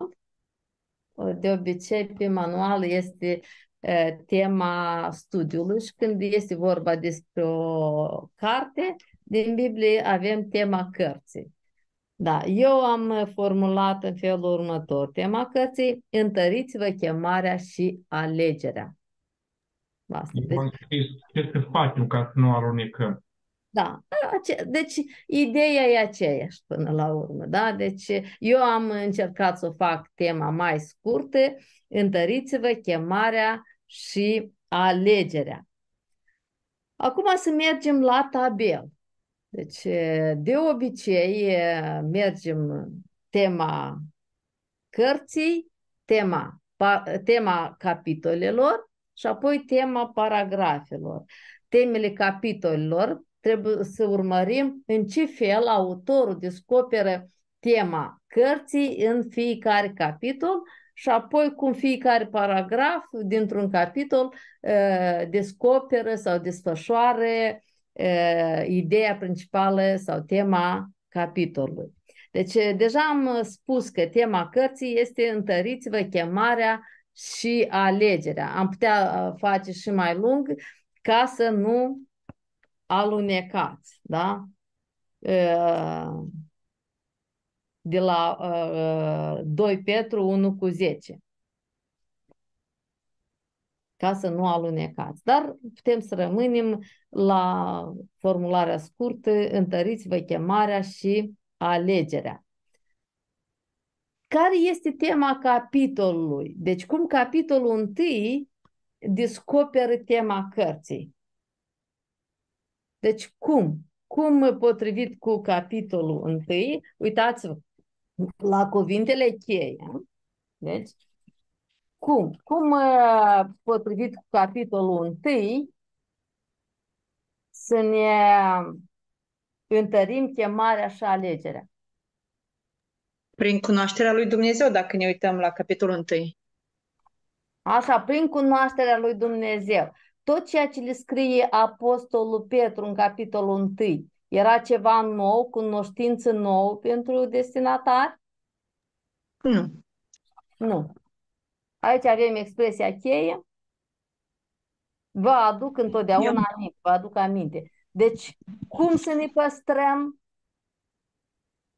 [SPEAKER 1] eh, de obicei pe manual este eh, tema studiului și când este vorba despre o carte, din Biblie avem tema cărții. Da, eu am formulat în felul următor. Tema cărții, întăriți-vă chemarea și alegerea. Asta.
[SPEAKER 2] Eu
[SPEAKER 1] Deci,
[SPEAKER 2] am scris ce să facem ca să nu alunecăm.
[SPEAKER 1] Da, ace- deci ideea e aceeași până la urmă, da? Deci eu am încercat să o fac tema mai scurtă, întăriți-vă chemarea și alegerea. Acum să mergem la tabel. Deci, de obicei, mergem tema cărții, tema, pa- tema capitolelor și apoi tema paragrafelor. Temele capitolelor trebuie să urmărim în ce fel autorul descoperă tema cărții în fiecare capitol și apoi cum fiecare paragraf dintr-un capitol uh, descoperă sau desfășoară uh, ideea principală sau tema capitolului. Deci, deja am spus că tema cărții este întăriți-vă chemarea și alegerea. Am putea uh, face și mai lung ca să nu alunecați, da? Uh, De la uh, 2 Petru 1 cu 10. Ca să nu alunecați. Dar putem să rămânem la formularea scurtă, întăriți-vă chemarea și alegerea. Care este tema capitolului? Deci cum capitolul întâi descoperă tema cărții? Deci cum? Cum potrivit cu capitolul întâi? Uitați-vă la cuvintele cheie. Deci, cum? Cum uh, potrivit cu capitolul întâi să ne întărim chemarea și alegerea?
[SPEAKER 11] Prin cunoașterea lui Dumnezeu, dacă ne uităm la capitolul 1.
[SPEAKER 1] Așa, prin cunoașterea lui Dumnezeu. Tot ceea ce le scrie Apostolul Petru în capitolul 1 era ceva nou, cunoștință nouă pentru destinatari?
[SPEAKER 11] Nu.
[SPEAKER 1] Nu. Aici avem expresia cheie. Vă aduc întotdeauna
[SPEAKER 11] Eu-
[SPEAKER 1] aminte, vă aduc aminte. Deci, cum să ne păstrăm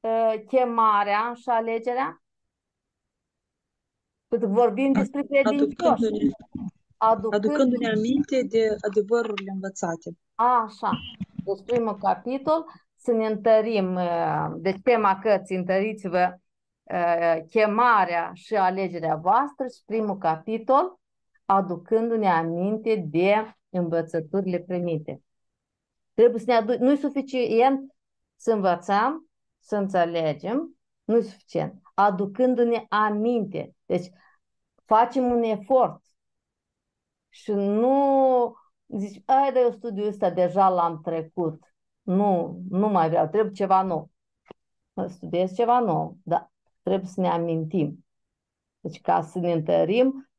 [SPEAKER 1] uh, chemarea și alegerea? Când vorbim despre credincioși.
[SPEAKER 7] Aducându-ne, aducându-ne aminte de adevărurile învățate.
[SPEAKER 1] Așa. Deci primul capitol, să ne întărim, uh, deci tema cărții, întăriți-vă uh, chemarea și alegerea voastră și primul capitol, aducându-ne aminte de învățăturile primite. Trebuie să ne adu- nu e suficient să învățăm, să înțelegem, nu e suficient. Aducându-ne aminte. Deci facem un efort și nu zici, ai de eu studiul ăsta deja l-am trecut. Nu, nu mai vreau, trebuie ceva nou. Studiez ceva nou, dar trebuie să ne amintim. Deci ca să ne întărim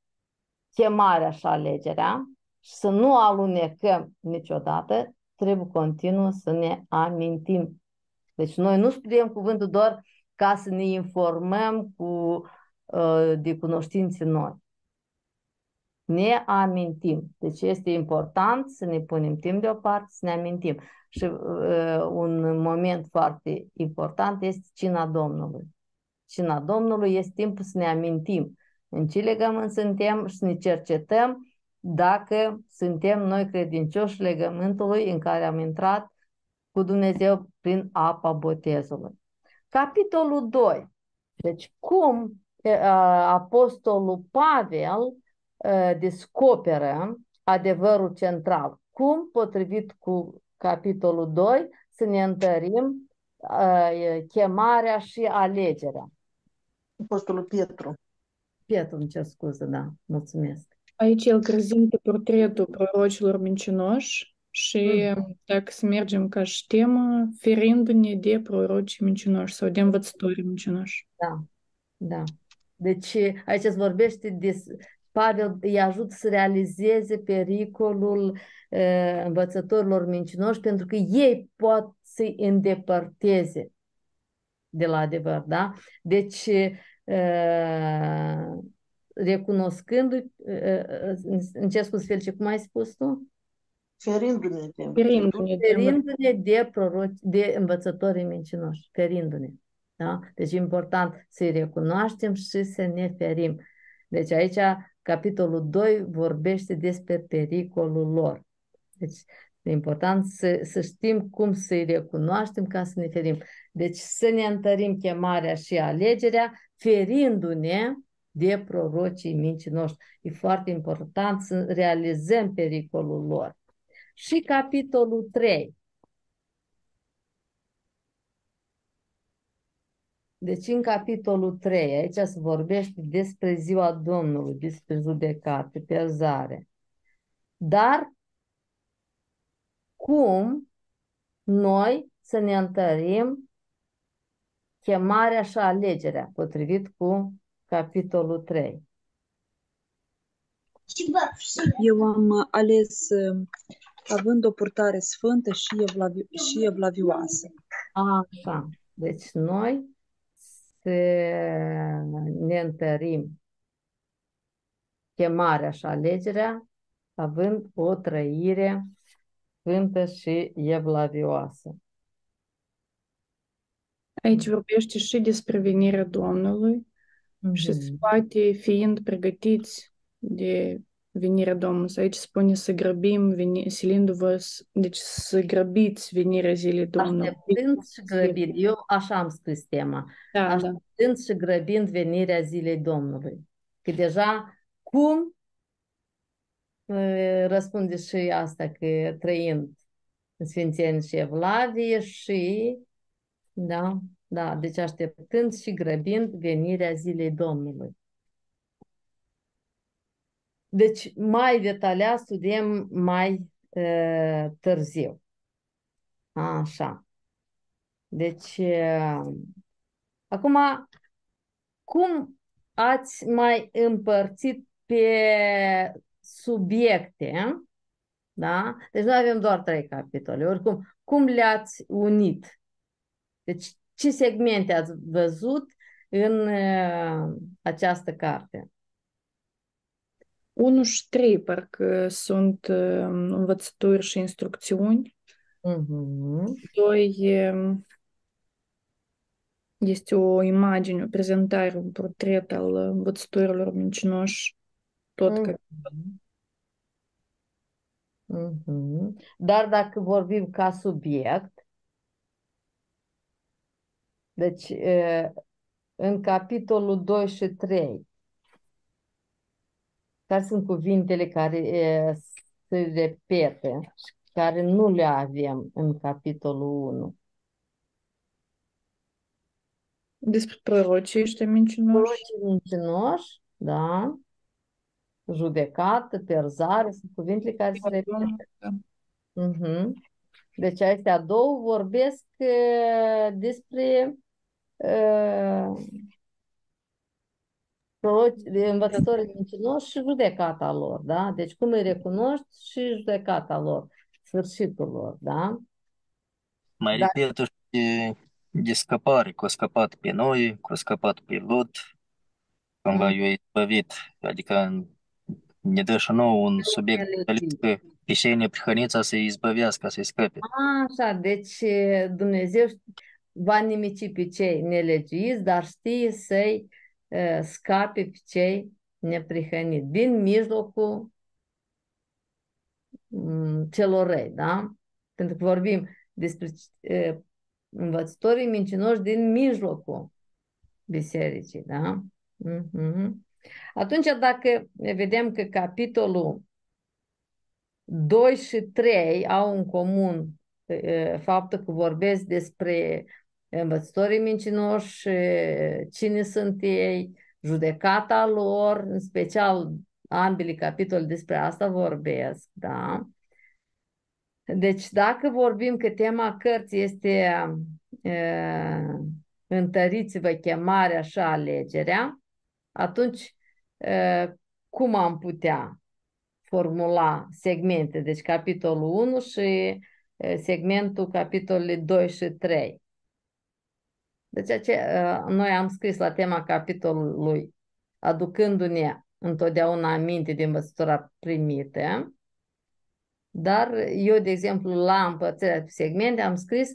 [SPEAKER 1] chemarea și alegerea și să nu alunecăm niciodată, trebuie continuu să ne amintim. Deci noi nu studiem cuvântul doar ca să ne informăm cu, uh, de cunoștințe noi. Ne amintim. Deci este important să ne punem timp deoparte, să ne amintim. Și uh, un moment foarte important este cina Domnului. Cina Domnului este timpul să ne amintim în ce legământ suntem și să ne cercetăm dacă suntem noi credincioși legământului în care am intrat cu Dumnezeu prin apa botezului. Capitolul 2. Deci cum apostolul Pavel descoperă adevărul central. Cum, potrivit cu capitolul 2, să ne întărim chemarea și alegerea.
[SPEAKER 3] Apostolul Pietru.
[SPEAKER 1] Pietru, îmi cer scuze, da, mulțumesc.
[SPEAKER 4] Aici el prezintă portretul prorocilor mincinoși și dacă să mergem ca și temă, ferindu-ne de proroci mincinoși sau de învățători mincinoși.
[SPEAKER 1] Da, da. Deci aici se vorbește de... Pavel îi ajută să realizeze pericolul uh, învățătorilor mincinoși pentru că ei pot să-i îndepărteze de la adevăr, da? Deci uh, recunoscându-i, în ce spus fel, ce cum ai spus tu?
[SPEAKER 3] Ferindu-ne de,
[SPEAKER 4] Ferindu-ne de,
[SPEAKER 1] Ferindu-ne de, proroci, de învățătorii mincinoși, ferindu-ne. Da? Deci e important să-i recunoaștem și să ne ferim. Deci aici capitolul 2 vorbește despre pericolul lor. Deci e important să, să știm cum să-i recunoaștem ca să ne ferim. Deci să ne întărim chemarea și alegerea, ferindu-ne de prorocii mincinoși. E foarte important să realizăm pericolul lor. Și capitolul 3. Deci în capitolul 3, aici se vorbește despre ziua Domnului, despre judecată, pierzare. Dar cum noi să ne întărim chemarea și alegerea, potrivit cu capitolul 3.
[SPEAKER 7] Eu am ales având o purtare sfântă și, evlavi- și evlavioasă.
[SPEAKER 1] Așa. Deci noi să ne întărim chemarea și alegerea având o trăire sfântă și evlavioasă.
[SPEAKER 4] Aici vorbește și despre venirea Domnului și
[SPEAKER 1] Mhm.
[SPEAKER 4] poate fiind pregătiți de venirea Domnului. Aici spune să grăbim, veni, silindu-vă, s- deci să grăbiți venirea zilei Domnului.
[SPEAKER 1] Așteptând și grăbind. Eu așa am scris tema.
[SPEAKER 4] Da, da.
[SPEAKER 1] Așteptând și grăbind venirea zilei Domnului. Că deja cum e, răspunde și asta că trăind în Sfințenie și Evlavie și da, da, deci așteptând și grăbind venirea zilei Domnului. Deci mai detaliat studiem mai e, târziu. Așa. Deci, e, acum, cum ați mai împărțit pe subiecte? Da? Deci noi avem doar trei capitole. Oricum, cum le-ați unit? Deci, ce segmente ați văzut în e, această carte?
[SPEAKER 4] 1 și 3 parcă sunt uh, învățături și instrucțiuni.
[SPEAKER 1] Mhm.
[SPEAKER 4] 2 Este o imagine, o prezentare, un portret al învățătorilor mincinoși, tot
[SPEAKER 1] Mhm.
[SPEAKER 4] capitolul.
[SPEAKER 1] Mhm. Dar dacă vorbim ca subiect, deci e, în capitolul 2 și 3, care sunt cuvintele care e, se repete și care nu le avem în capitolul 1?
[SPEAKER 4] Despre prorocii ăștia mincinoși.
[SPEAKER 1] Prorocii mincinoși, da, judecată, pierzare, sunt cuvintele care se repete.
[SPEAKER 4] Da.
[SPEAKER 1] Mhm. Deci astea două vorbesc uh, despre uh, proroci, de învățătorii mincinoși și judecata lor, da? Deci cum îi recunoști și judecata lor, sfârșitul lor, da?
[SPEAKER 5] Mai
[SPEAKER 1] Dar
[SPEAKER 5] repetă și de, de scăpare, că a scăpat pe noi, că a scăpat pe Lot, cumva
[SPEAKER 1] mm,
[SPEAKER 5] i-a izbăvit, adică ne dă și nouă un subiect
[SPEAKER 1] nelegit.
[SPEAKER 5] că pișenie prihănița să-i izbăvească, să-i scape.
[SPEAKER 1] Așa, deci Dumnezeu va nimici pe cei nelegiuiți, dar știe să-i uh, scape pe cei neprihăniți din mijlocul mm, celor răi, da? Pentru că vorbim despre uh, învățătorii mincinoși din mijlocul bisericii, da? Mhm. Atunci, dacă vedem că capitolul 2 și 3 au în comun e, faptul că vorbesc despre învățătorii mincinoși, e, cine sunt ei, judecata lor, în special ambele capitole despre asta vorbesc, da? Deci dacă vorbim că tema cărții este e, întăriți-vă chemarea și alegerea, atunci e, cum am putea formula segmente, deci capitolul 1 și e, segmentul capitolului 2 și 3. Deci ace, e, noi am scris la tema capitolului aducându-ne întotdeauna aminte de învățătura primită, dar eu, de exemplu, la împărțirea pe segmente am scris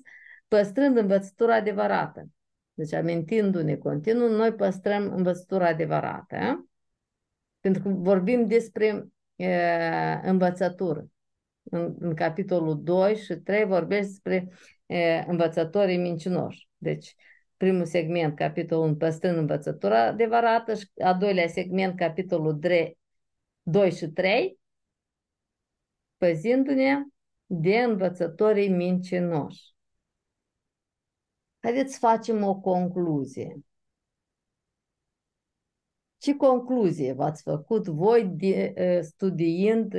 [SPEAKER 1] păstrând învățătura adevărată. Deci amintindu-ne continuu, noi păstrăm învățătura adevărată, pentru că vorbim despre e, învățătură. În, în capitolul 2 și 3 vorbește despre e, învățătorii mincinoși. Deci, primul segment, capitolul 1, păstrând învățătura adevărată și a doilea segment, capitolul 3, 2 și 3, păzindu-ne de învățătorii mincinoși. Haideți să facem o concluzie. Ce concluzie v-ați făcut voi de, studiind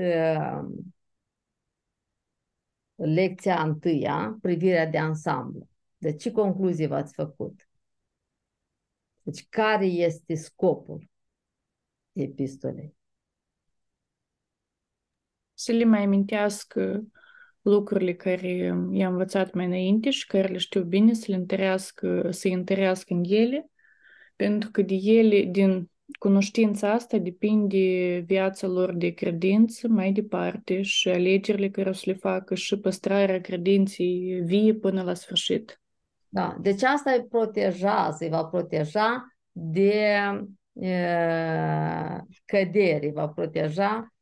[SPEAKER 1] lecția întâia, privirea de ansamblu? De ce concluzie v-ați făcut? Deci care este scopul epistolei?
[SPEAKER 4] Să le mai amintească lucrurile care i-a învățat mai înainte și care le știu bine, să le întărească, să întărească în ele, pentru că de ele, din cunoștința asta, depinde viața lor de credință mai departe și alegerile care o să le facă și păstrarea credinței vie până la sfârșit.
[SPEAKER 1] Da, deci asta îi protejează, îi va proteja de uh, cădere, îi va proteja,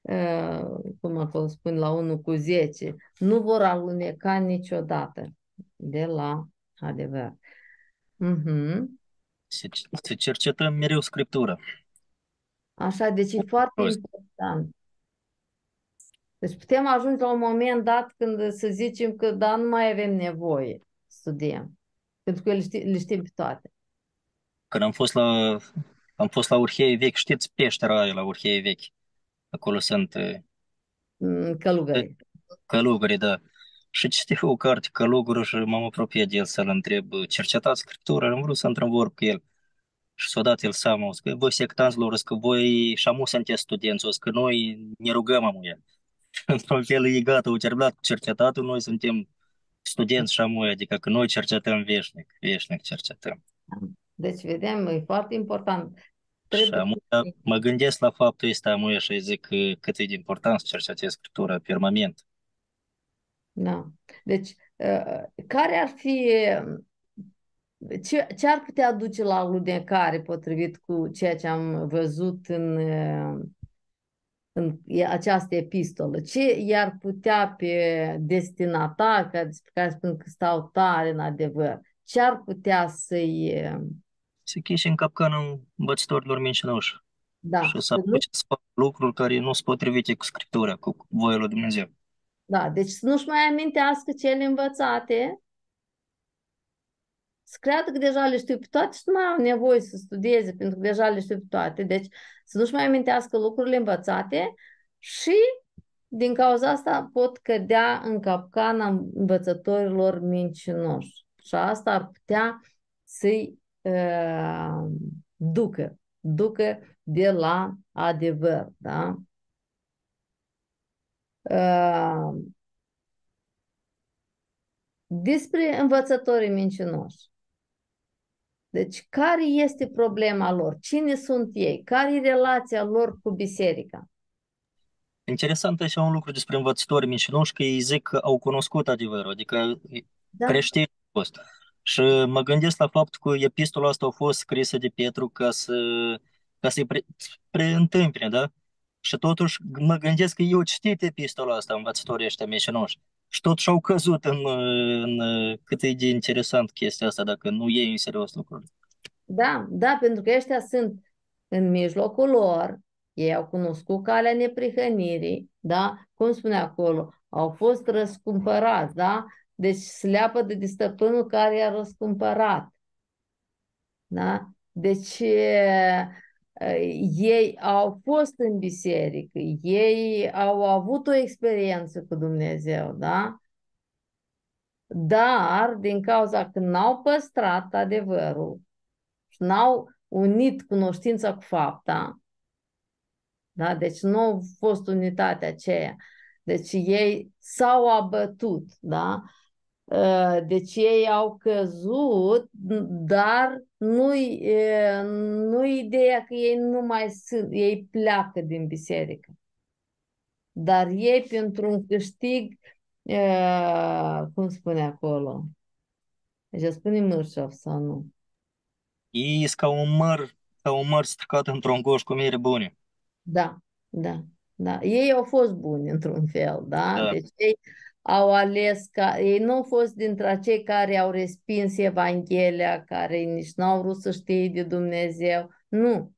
[SPEAKER 1] uh, cum acolo spun la 1 cu 10, nu vor aluneca niciodată de la adevăr. Uh-huh.
[SPEAKER 5] Să, să cercetăm mereu Scriptura.
[SPEAKER 1] Așa, deci e foarte
[SPEAKER 5] Prost.
[SPEAKER 1] important. Deci putem ajunge la un moment dat când să zicem că da, nu mai avem nevoie să studiem. Pentru că le știm, le știm pe toate.
[SPEAKER 5] Când am fost la, am fost la Urhei Vechi, știți peștera aia la Urhei Vechi? Acolo sunt eh,
[SPEAKER 1] Mm, Călugări.
[SPEAKER 5] călugări, da. Și citiu o carte Călugărul și m-am apropiat de el să-l întreb, cercetați Scriptura, am vrut să într vorb cu el. Și s-a dat el seama, o că voi sectanților, o că voi și amu sunteți studenți, o că noi ne rugăm amuia. [LAUGHS] Într-un fel e gata, au terminat cu cercetatul, noi suntem studenți și amuia, adică că noi cercetăm veșnic, veșnic cercetăm.
[SPEAKER 1] Deci, vedem, e foarte important.
[SPEAKER 5] Și
[SPEAKER 1] Trebuie
[SPEAKER 5] amuia, mă gândesc la faptul ăsta amuia și zic că cât e de important să cercetezi Scriptura permanent.
[SPEAKER 1] Da. Deci, uh, care ar fi ce, ce ar putea duce la alunecare potrivit cu ceea ce am văzut în, în această epistolă? Ce i-ar putea pe destinatar, care, despre care spun că stau tare în adevăr, ce ar putea să-i...
[SPEAKER 5] Se chiși în capcană învățătorilor mincinoși
[SPEAKER 1] Da,
[SPEAKER 5] și să
[SPEAKER 1] să nu
[SPEAKER 5] apuce să facă lucruri care nu sunt potrivite cu Scriptura, cu voia lui Dumnezeu.
[SPEAKER 1] Da, deci să nu-și mai amintească cele învățate, să creadă că deja le știu pe toate și nu mai au nevoie să studieze pentru că deja le știu pe toate. Deci să nu-și mai amintească lucrurile învățate și din cauza asta pot cădea în capcana învățătorilor mincinoși. Și asta ar putea să-i uh, ducă, ducă de la adevăr, da? Uh, despre învățătorii mincinoși. Deci, care este problema lor? Cine sunt ei? Care e relația lor cu biserica?
[SPEAKER 5] Interesant așa un lucru despre învățători mincinoși, că ei zic că au cunoscut adevărul, adică
[SPEAKER 1] Da?
[SPEAKER 5] creștini au fost. Și mă gândesc la faptul că epistola asta a fost scrisă de Petru ca să ca să-i pre, preîntâmpine, da? Și totuși mă gândesc că eu citit epistola asta, învățătorii ăștia mincinoși. Și totuși au căzut în, în cât e de interesant chestia asta, dacă nu iei în serios lucrurile.
[SPEAKER 1] Da, da, pentru că ăștia sunt în mijlocul lor, ei au cunoscut calea neprihănirii, da? Cum spune acolo, au fost răscumpărați, da? Deci se leapă de stăpânul care i-a răscumpărat. Da? Deci e, ei au fost în biserică, ei au avut o experiență cu Dumnezeu, da? Dar din cauza că n-au păstrat adevărul și n-au unit cunoștința cu fapta, da? Deci nu a fost unitatea aceea. Deci ei s-au abătut, da? Deci ei au căzut, dar nu-i, nu ideea că ei nu mai sunt, ei pleacă din biserică. Dar ei pentru un câștig, cum spune acolo, deci spune Mârșov sau nu?
[SPEAKER 5] Ei sunt ca un măr, ca un măr stricat într-un goș cu mere bune.
[SPEAKER 1] Da, da, da. Ei au fost buni într-un fel, da?
[SPEAKER 5] Da.
[SPEAKER 1] Deci ei au ales ca, ei nu au fost dintre cei care au respins Evanghelia, care nici nu au vrut să știe de Dumnezeu. Nu.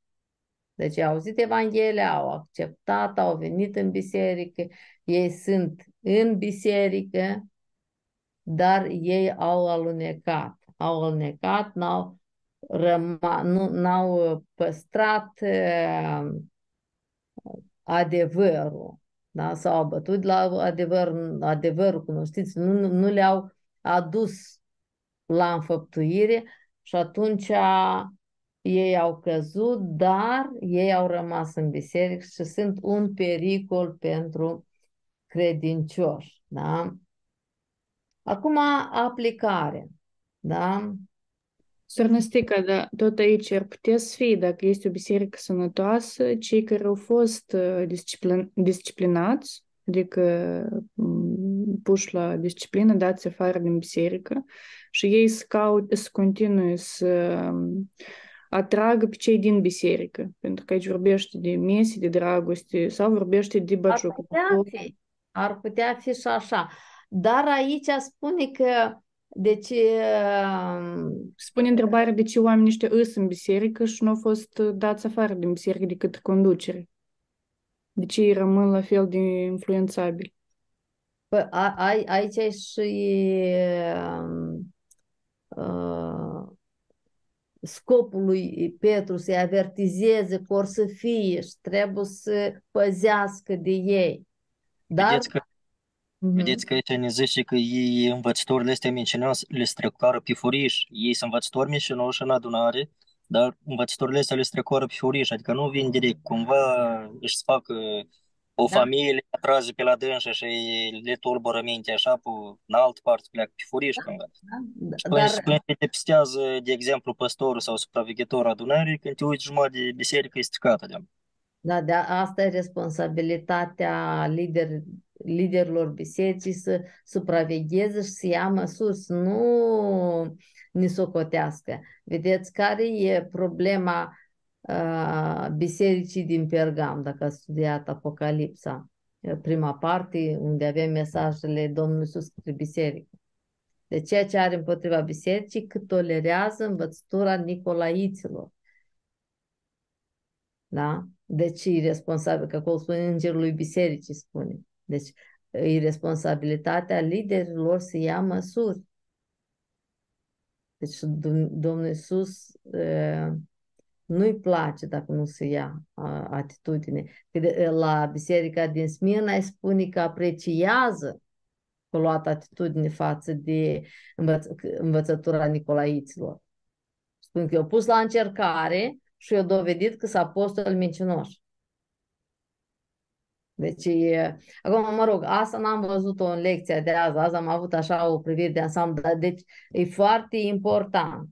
[SPEAKER 1] Deci au auzit Evanghelia, au acceptat, au venit în biserică, ei sunt în biserică, dar ei au alunecat. Au alunecat, n-au, răma, nu, n-au păstrat uh, adevărul da? s-au abătut la adevăr, adevărul, cunoștință, nu, nu le-au adus la înfăptuire și atunci ei au căzut, dar ei au rămas în biserică și sunt un pericol pentru credincioși. Da? Acum, aplicare. Da?
[SPEAKER 4] Sărnăstica, da, tot aici ar putea să fie, dacă este o biserică sănătoasă, cei care au fost uh, disciplin, disciplinați, adică mm, puși la disciplină, dați afară din biserică și ei să, caut, să continue să um, atragă pe cei din biserică, pentru că aici vorbește de mese, de dragoste sau vorbește de
[SPEAKER 1] Ar
[SPEAKER 4] baciucă.
[SPEAKER 1] putea fi, ar putea fi și așa. Dar aici spune că deci
[SPEAKER 4] Spune întrebarea de ce oamenii ăștia îs în biserică și nu au fost dați afară din biserică de către conducere. De ce ei rămân la fel de influențabili?
[SPEAKER 1] Păi, a- ai, aici e și uh, scopul lui Petru să-i avertizeze că or să fie și trebuie să păzească de ei. Dar
[SPEAKER 5] Vedeți că,
[SPEAKER 1] Mhm.
[SPEAKER 5] Vedeți că aici ne zice că ei, învățătorile astea mincinoși, le strecoară pe furiș. Ei sunt învățători mincinoși în adunare, dar învățătorile astea le strecoară pe furiș, adică nu vin direct, cumva își fac o
[SPEAKER 1] Da.
[SPEAKER 5] familie, le atrage pe la dânsă și le tulbură mintea așa, pe, în altă parte pleacă pe furiș cumva.
[SPEAKER 1] Da,
[SPEAKER 5] Și până,
[SPEAKER 1] dar
[SPEAKER 5] până te depistează, de exemplu, păstorul sau supraveghetorul adunării, când te uiți jumătate de biserică e stricată de
[SPEAKER 1] Da, de asta e responsabilitatea lider, liderilor bisericii să supravegheze și să ia măsuri, să nu ni socotească. Vedeți care e problema uh, bisericii din Pergam, dacă ați studiat Apocalipsa, prima parte, unde avem mesajele Domnului Iisus către biserică. De ceea ce are împotriva bisericii, cât tolerează învățătura Nicolaiților. Da? Deci e responsabil, că acolo spune îngerului bisericii, spune. Deci e responsabilitatea liderilor să ia măsuri. Deci Domnul Iisus nu-i place dacă nu se ia atitudine. La biserica din Smirna îi spune că apreciază că luat atitudine față de învăț- învățătura Nicolaiților. Spun că eu pus la încercare și eu dovedit că s-a apostol mincinoși. Deci, acum, mă rog, asta n-am văzut-o în lecția de azi, azi am avut așa o privire de ansamblu, dar deci e foarte important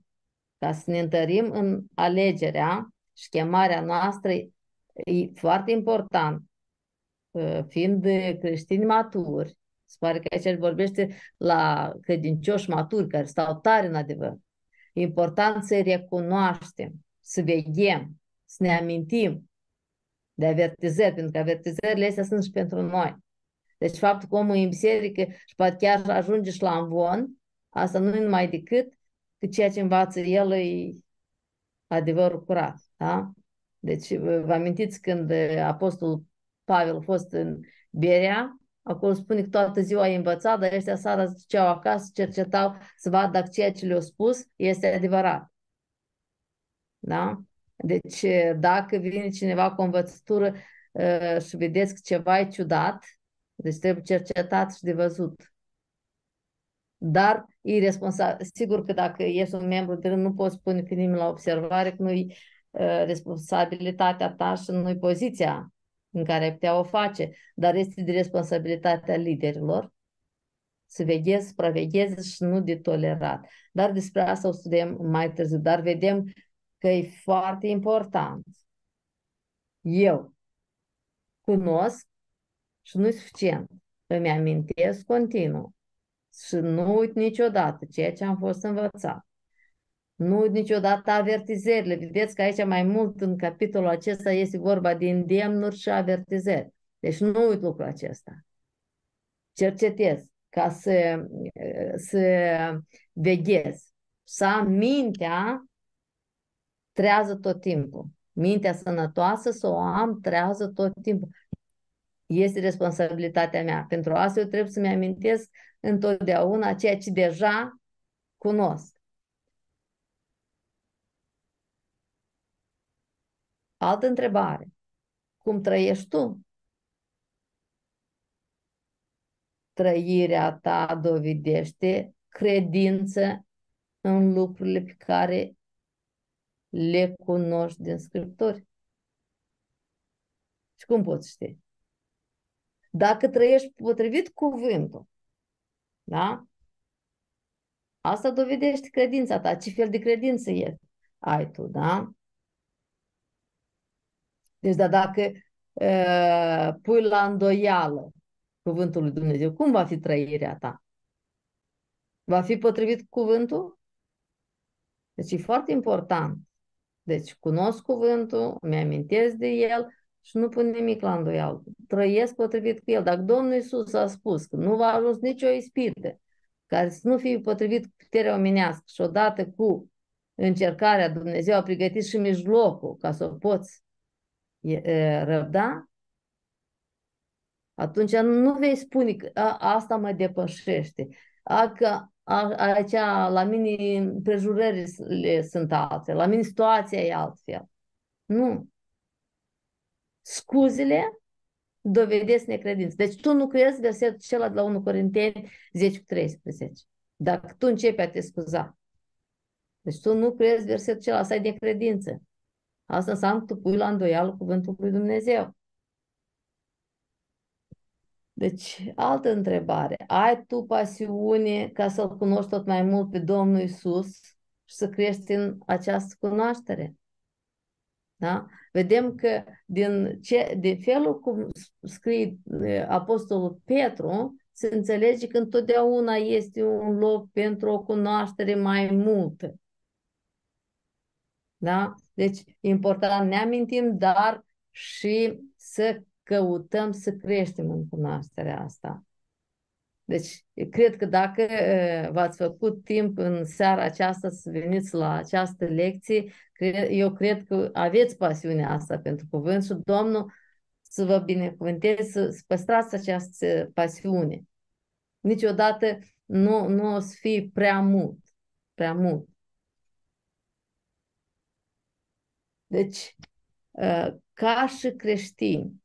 [SPEAKER 1] ca să ne întărim în alegerea și chemarea noastră, e foarte important, ă, fiind creștini maturi, se pare că aici vorbește la credincioși maturi care stau tare în adevăr. E important să-i recunoaștem, să veghem, să ne amintim de avertizări, pentru că avertizările astea sunt și pentru noi. Deci faptul că omul în biserică și poate chiar ajunge și la învon, asta nu e numai decât că ceea ce învață el e adevărul curat. Da? Deci vă amintiți când apostolul Pavel a fost în Berea, acolo spune că toată ziua ai învățat, dar ăștia seara ziceau acasă, cercetau să vadă dacă ceea ce le-a spus este adevărat. Da? Deci, dacă vine cineva cu o învățătură uh, și vedeți că ceva e ciudat, deci trebuie cercetat și de văzut. Dar e responsabil. Sigur că dacă ești un membru de rând, nu poți pune pe nimeni la observare, că nu-i uh, responsabilitatea ta și nu-i poziția în care ai putea o face, dar este de responsabilitatea liderilor să veghezi, supraveghezi și nu de tolerat. Dar despre asta o studiem mai târziu, dar vedem că e foarte important. Eu cunosc și nu-i suficient. Îmi amintesc continuu și nu uit niciodată ceea ce am fost învățat. Nu uit niciodată avertizările. Vedeți că aici mai mult în capitolul acesta este vorba de îndemnuri și avertizări. Deci nu uit lucrul acesta. Cercetez ca să, să veghez. Să am mintea trează tot timpul. Mintea sănătoasă să o am trează tot timpul. Este responsabilitatea mea. Pentru asta eu trebuie să-mi amintesc întotdeauna ceea ce deja cunosc. Altă întrebare. Cum trăiești tu? Trăirea ta dovedește credință în lucrurile pe care le cunoști din Scripturi. Și cum poți ști? Dacă trăiești potrivit cuvântul, da? Asta dovedește credința ta. Ce fel de credință e ai tu, da? Deci, da, dacă uh, pui la îndoială cuvântul lui Dumnezeu, cum va fi trăirea ta? Va fi potrivit cuvântul? Deci e foarte important. Deci cunosc cuvântul, mi-amintesc de el și nu pun nimic la îndoială. Trăiesc potrivit cu el. Dacă Domnul Iisus a spus că nu va ajuns nicio ispită care să nu fie potrivit cu puterea omenească și odată cu încercarea Dumnezeu a pregătit și mijlocul ca să o poți răbda, atunci nu vei spune că a, asta mă depășește. A, că a, aici la mine prejurările sunt alte, la mine situația e altfel. Nu. Scuzele dovedesc necredință. Deci tu nu crezi versetul acela de la 1 Corinteni 10 cu 13. Dacă tu începi a te scuza. Deci tu nu crezi versetul acela, asta e necredință. Asta înseamnă că tu pui la îndoială cuvântul lui Dumnezeu. Deci, altă întrebare. Ai tu pasiune ca să-L cunoști tot mai mult pe Domnul Isus și să crești în această cunoaștere? Da? Vedem că din, ce, de felul cum scrie Apostolul Petru, să înțelegi că întotdeauna este un loc pentru o cunoaștere mai multă. Da? Deci, e important, ne amintim, dar și să căutăm să creștem în cunoașterea asta. Deci, cred că dacă v-ați făcut timp în seara aceasta să veniți la această lecție, eu cred că aveți pasiunea asta pentru cuvânt și Domnul să vă binecuvânteze, să, să păstrați această pasiune. Niciodată nu, nu o să fie prea mult. Prea mult. Deci, ca și creștini,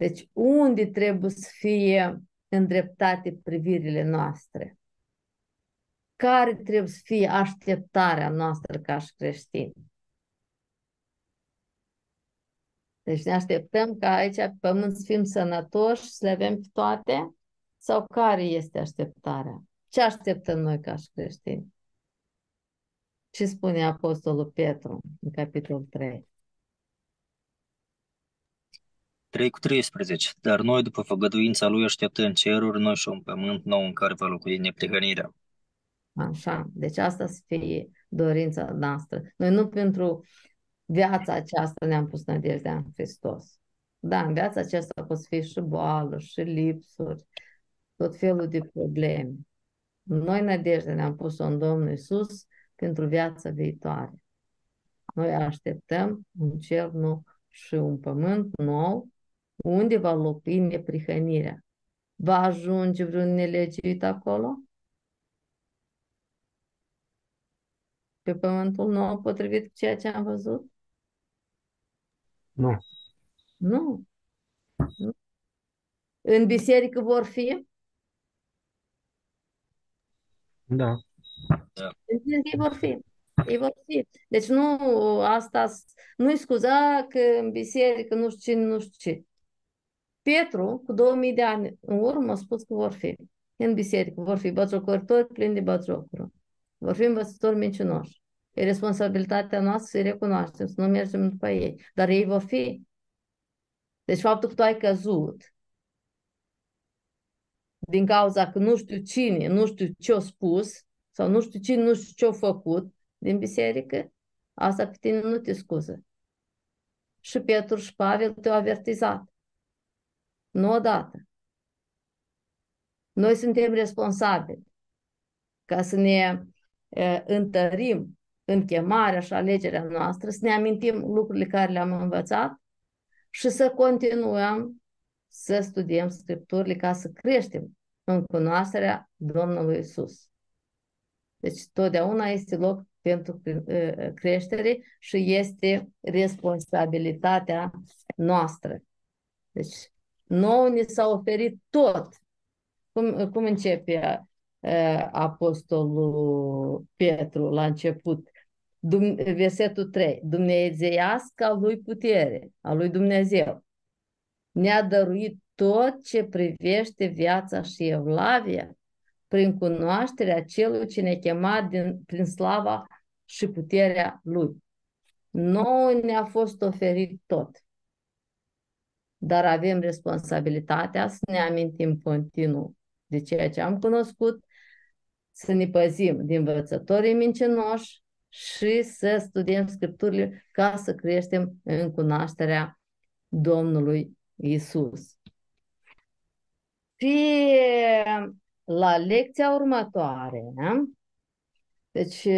[SPEAKER 1] deci unde trebuie să fie îndreptate privirile noastre? Care trebuie să fie așteptarea noastră ca și creștini? Deci ne așteptăm ca aici pe pământ să fim sănătoși, să le avem toate? Sau care este așteptarea? Ce așteptăm noi ca și creștini? Ce spune Apostolul Petru în capitolul 3?
[SPEAKER 5] 3 cu 13. Dar noi, după făgăduința lui, așteptăm ceruri noi și un pământ nou în care va locui neprihănirea.
[SPEAKER 1] Așa, deci asta să fie dorința noastră. Noi nu pentru viața aceasta ne-am pus nădejdea în Hristos. Da, în viața aceasta pot fi și boală, și lipsuri, tot felul de probleme. Noi nădejdea ne-am pus-o în Domnul Iisus pentru viața viitoare. Noi așteptăm un cer nou și un pământ nou unde va locui neprihănirea. Va ajunge vreun nelegiuit acolo? Pe pământul nou, potrivit cu ceea ce am văzut?
[SPEAKER 6] Nu.
[SPEAKER 1] Nu. nu. În biserică vor fi?
[SPEAKER 6] Da.
[SPEAKER 5] Da.
[SPEAKER 1] Ei vor fi. Ei vor fi. Deci nu asta, nu-i scuza că în biserică nu știu cine, nu știu ce. Petru, cu 2000 de ani în urmă, a spus că vor fi în biserică, vor fi bătrocoritori plini de bătrocuri. Vor fi învățători mincinoși. E responsabilitatea noastră să-i recunoaștem, să nu mergem după ei. Dar ei vor fi. Deci faptul că tu ai căzut din cauza că nu știu cine, nu știu ce-a spus, sau nu știu cine, nu știu ce-a făcut din biserică, asta pe tine nu te scuză. Și Petru și Pavel te-au avertizat. Nu odată. Noi suntem responsabili ca să ne e, întărim în chemarea și alegerea noastră, să ne amintim lucrurile care le-am învățat și să continuăm să studiem Scripturile ca să creștem în cunoașterea Domnului Isus. Deci totdeauna este loc pentru creștere și este responsabilitatea noastră. Deci nouă ni s-a oferit tot. Cum, cum începe uh, Apostolul Petru la început? Dum, versetul 3. Dumnezeiasca lui putere, a lui Dumnezeu. Ne-a dăruit tot ce privește viața și evlavia prin cunoașterea celui ce ne-a chemat din, prin slava și puterea lui. Nouă ne-a fost oferit tot dar avem responsabilitatea să ne amintim continuu de ceea ce am cunoscut, să ne păzim din învățătorii mincinoși și să studiem Scripturile ca să creștem în cunoașterea Domnului Isus. Și la lecția următoare, deci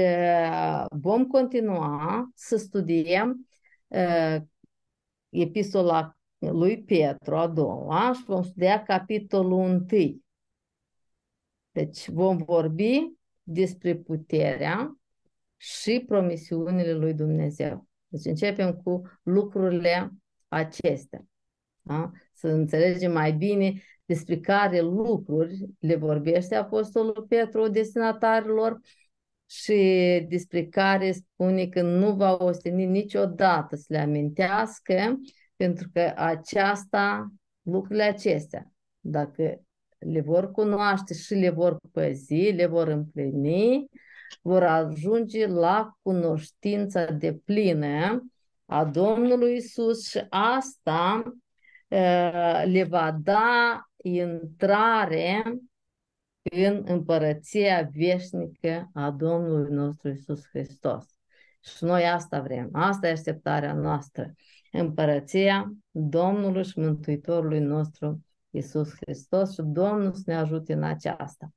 [SPEAKER 1] vom continua să studiem uh, epistola lui Petru, a doua, și vom studia capitolul 1. Deci vom vorbi despre puterea și promisiunile lui Dumnezeu. Deci începem cu lucrurile acestea. Da? Să înțelegem mai bine despre care lucruri le vorbește Apostolul Petru destinatarilor și despre care spune că nu va osteni niciodată să le amintească pentru că aceasta, lucrurile acestea, dacă le vor cunoaște și le vor păzi, le vor împlini, vor ajunge la cunoștința de plină a Domnului Isus și asta le va da intrare în împărăția veșnică a Domnului nostru Isus Hristos. Și noi asta vrem, asta e așteptarea noastră. Împărăția Domnului și Mântuitorului nostru Isus Hristos și Domnul să ne ajute în aceasta.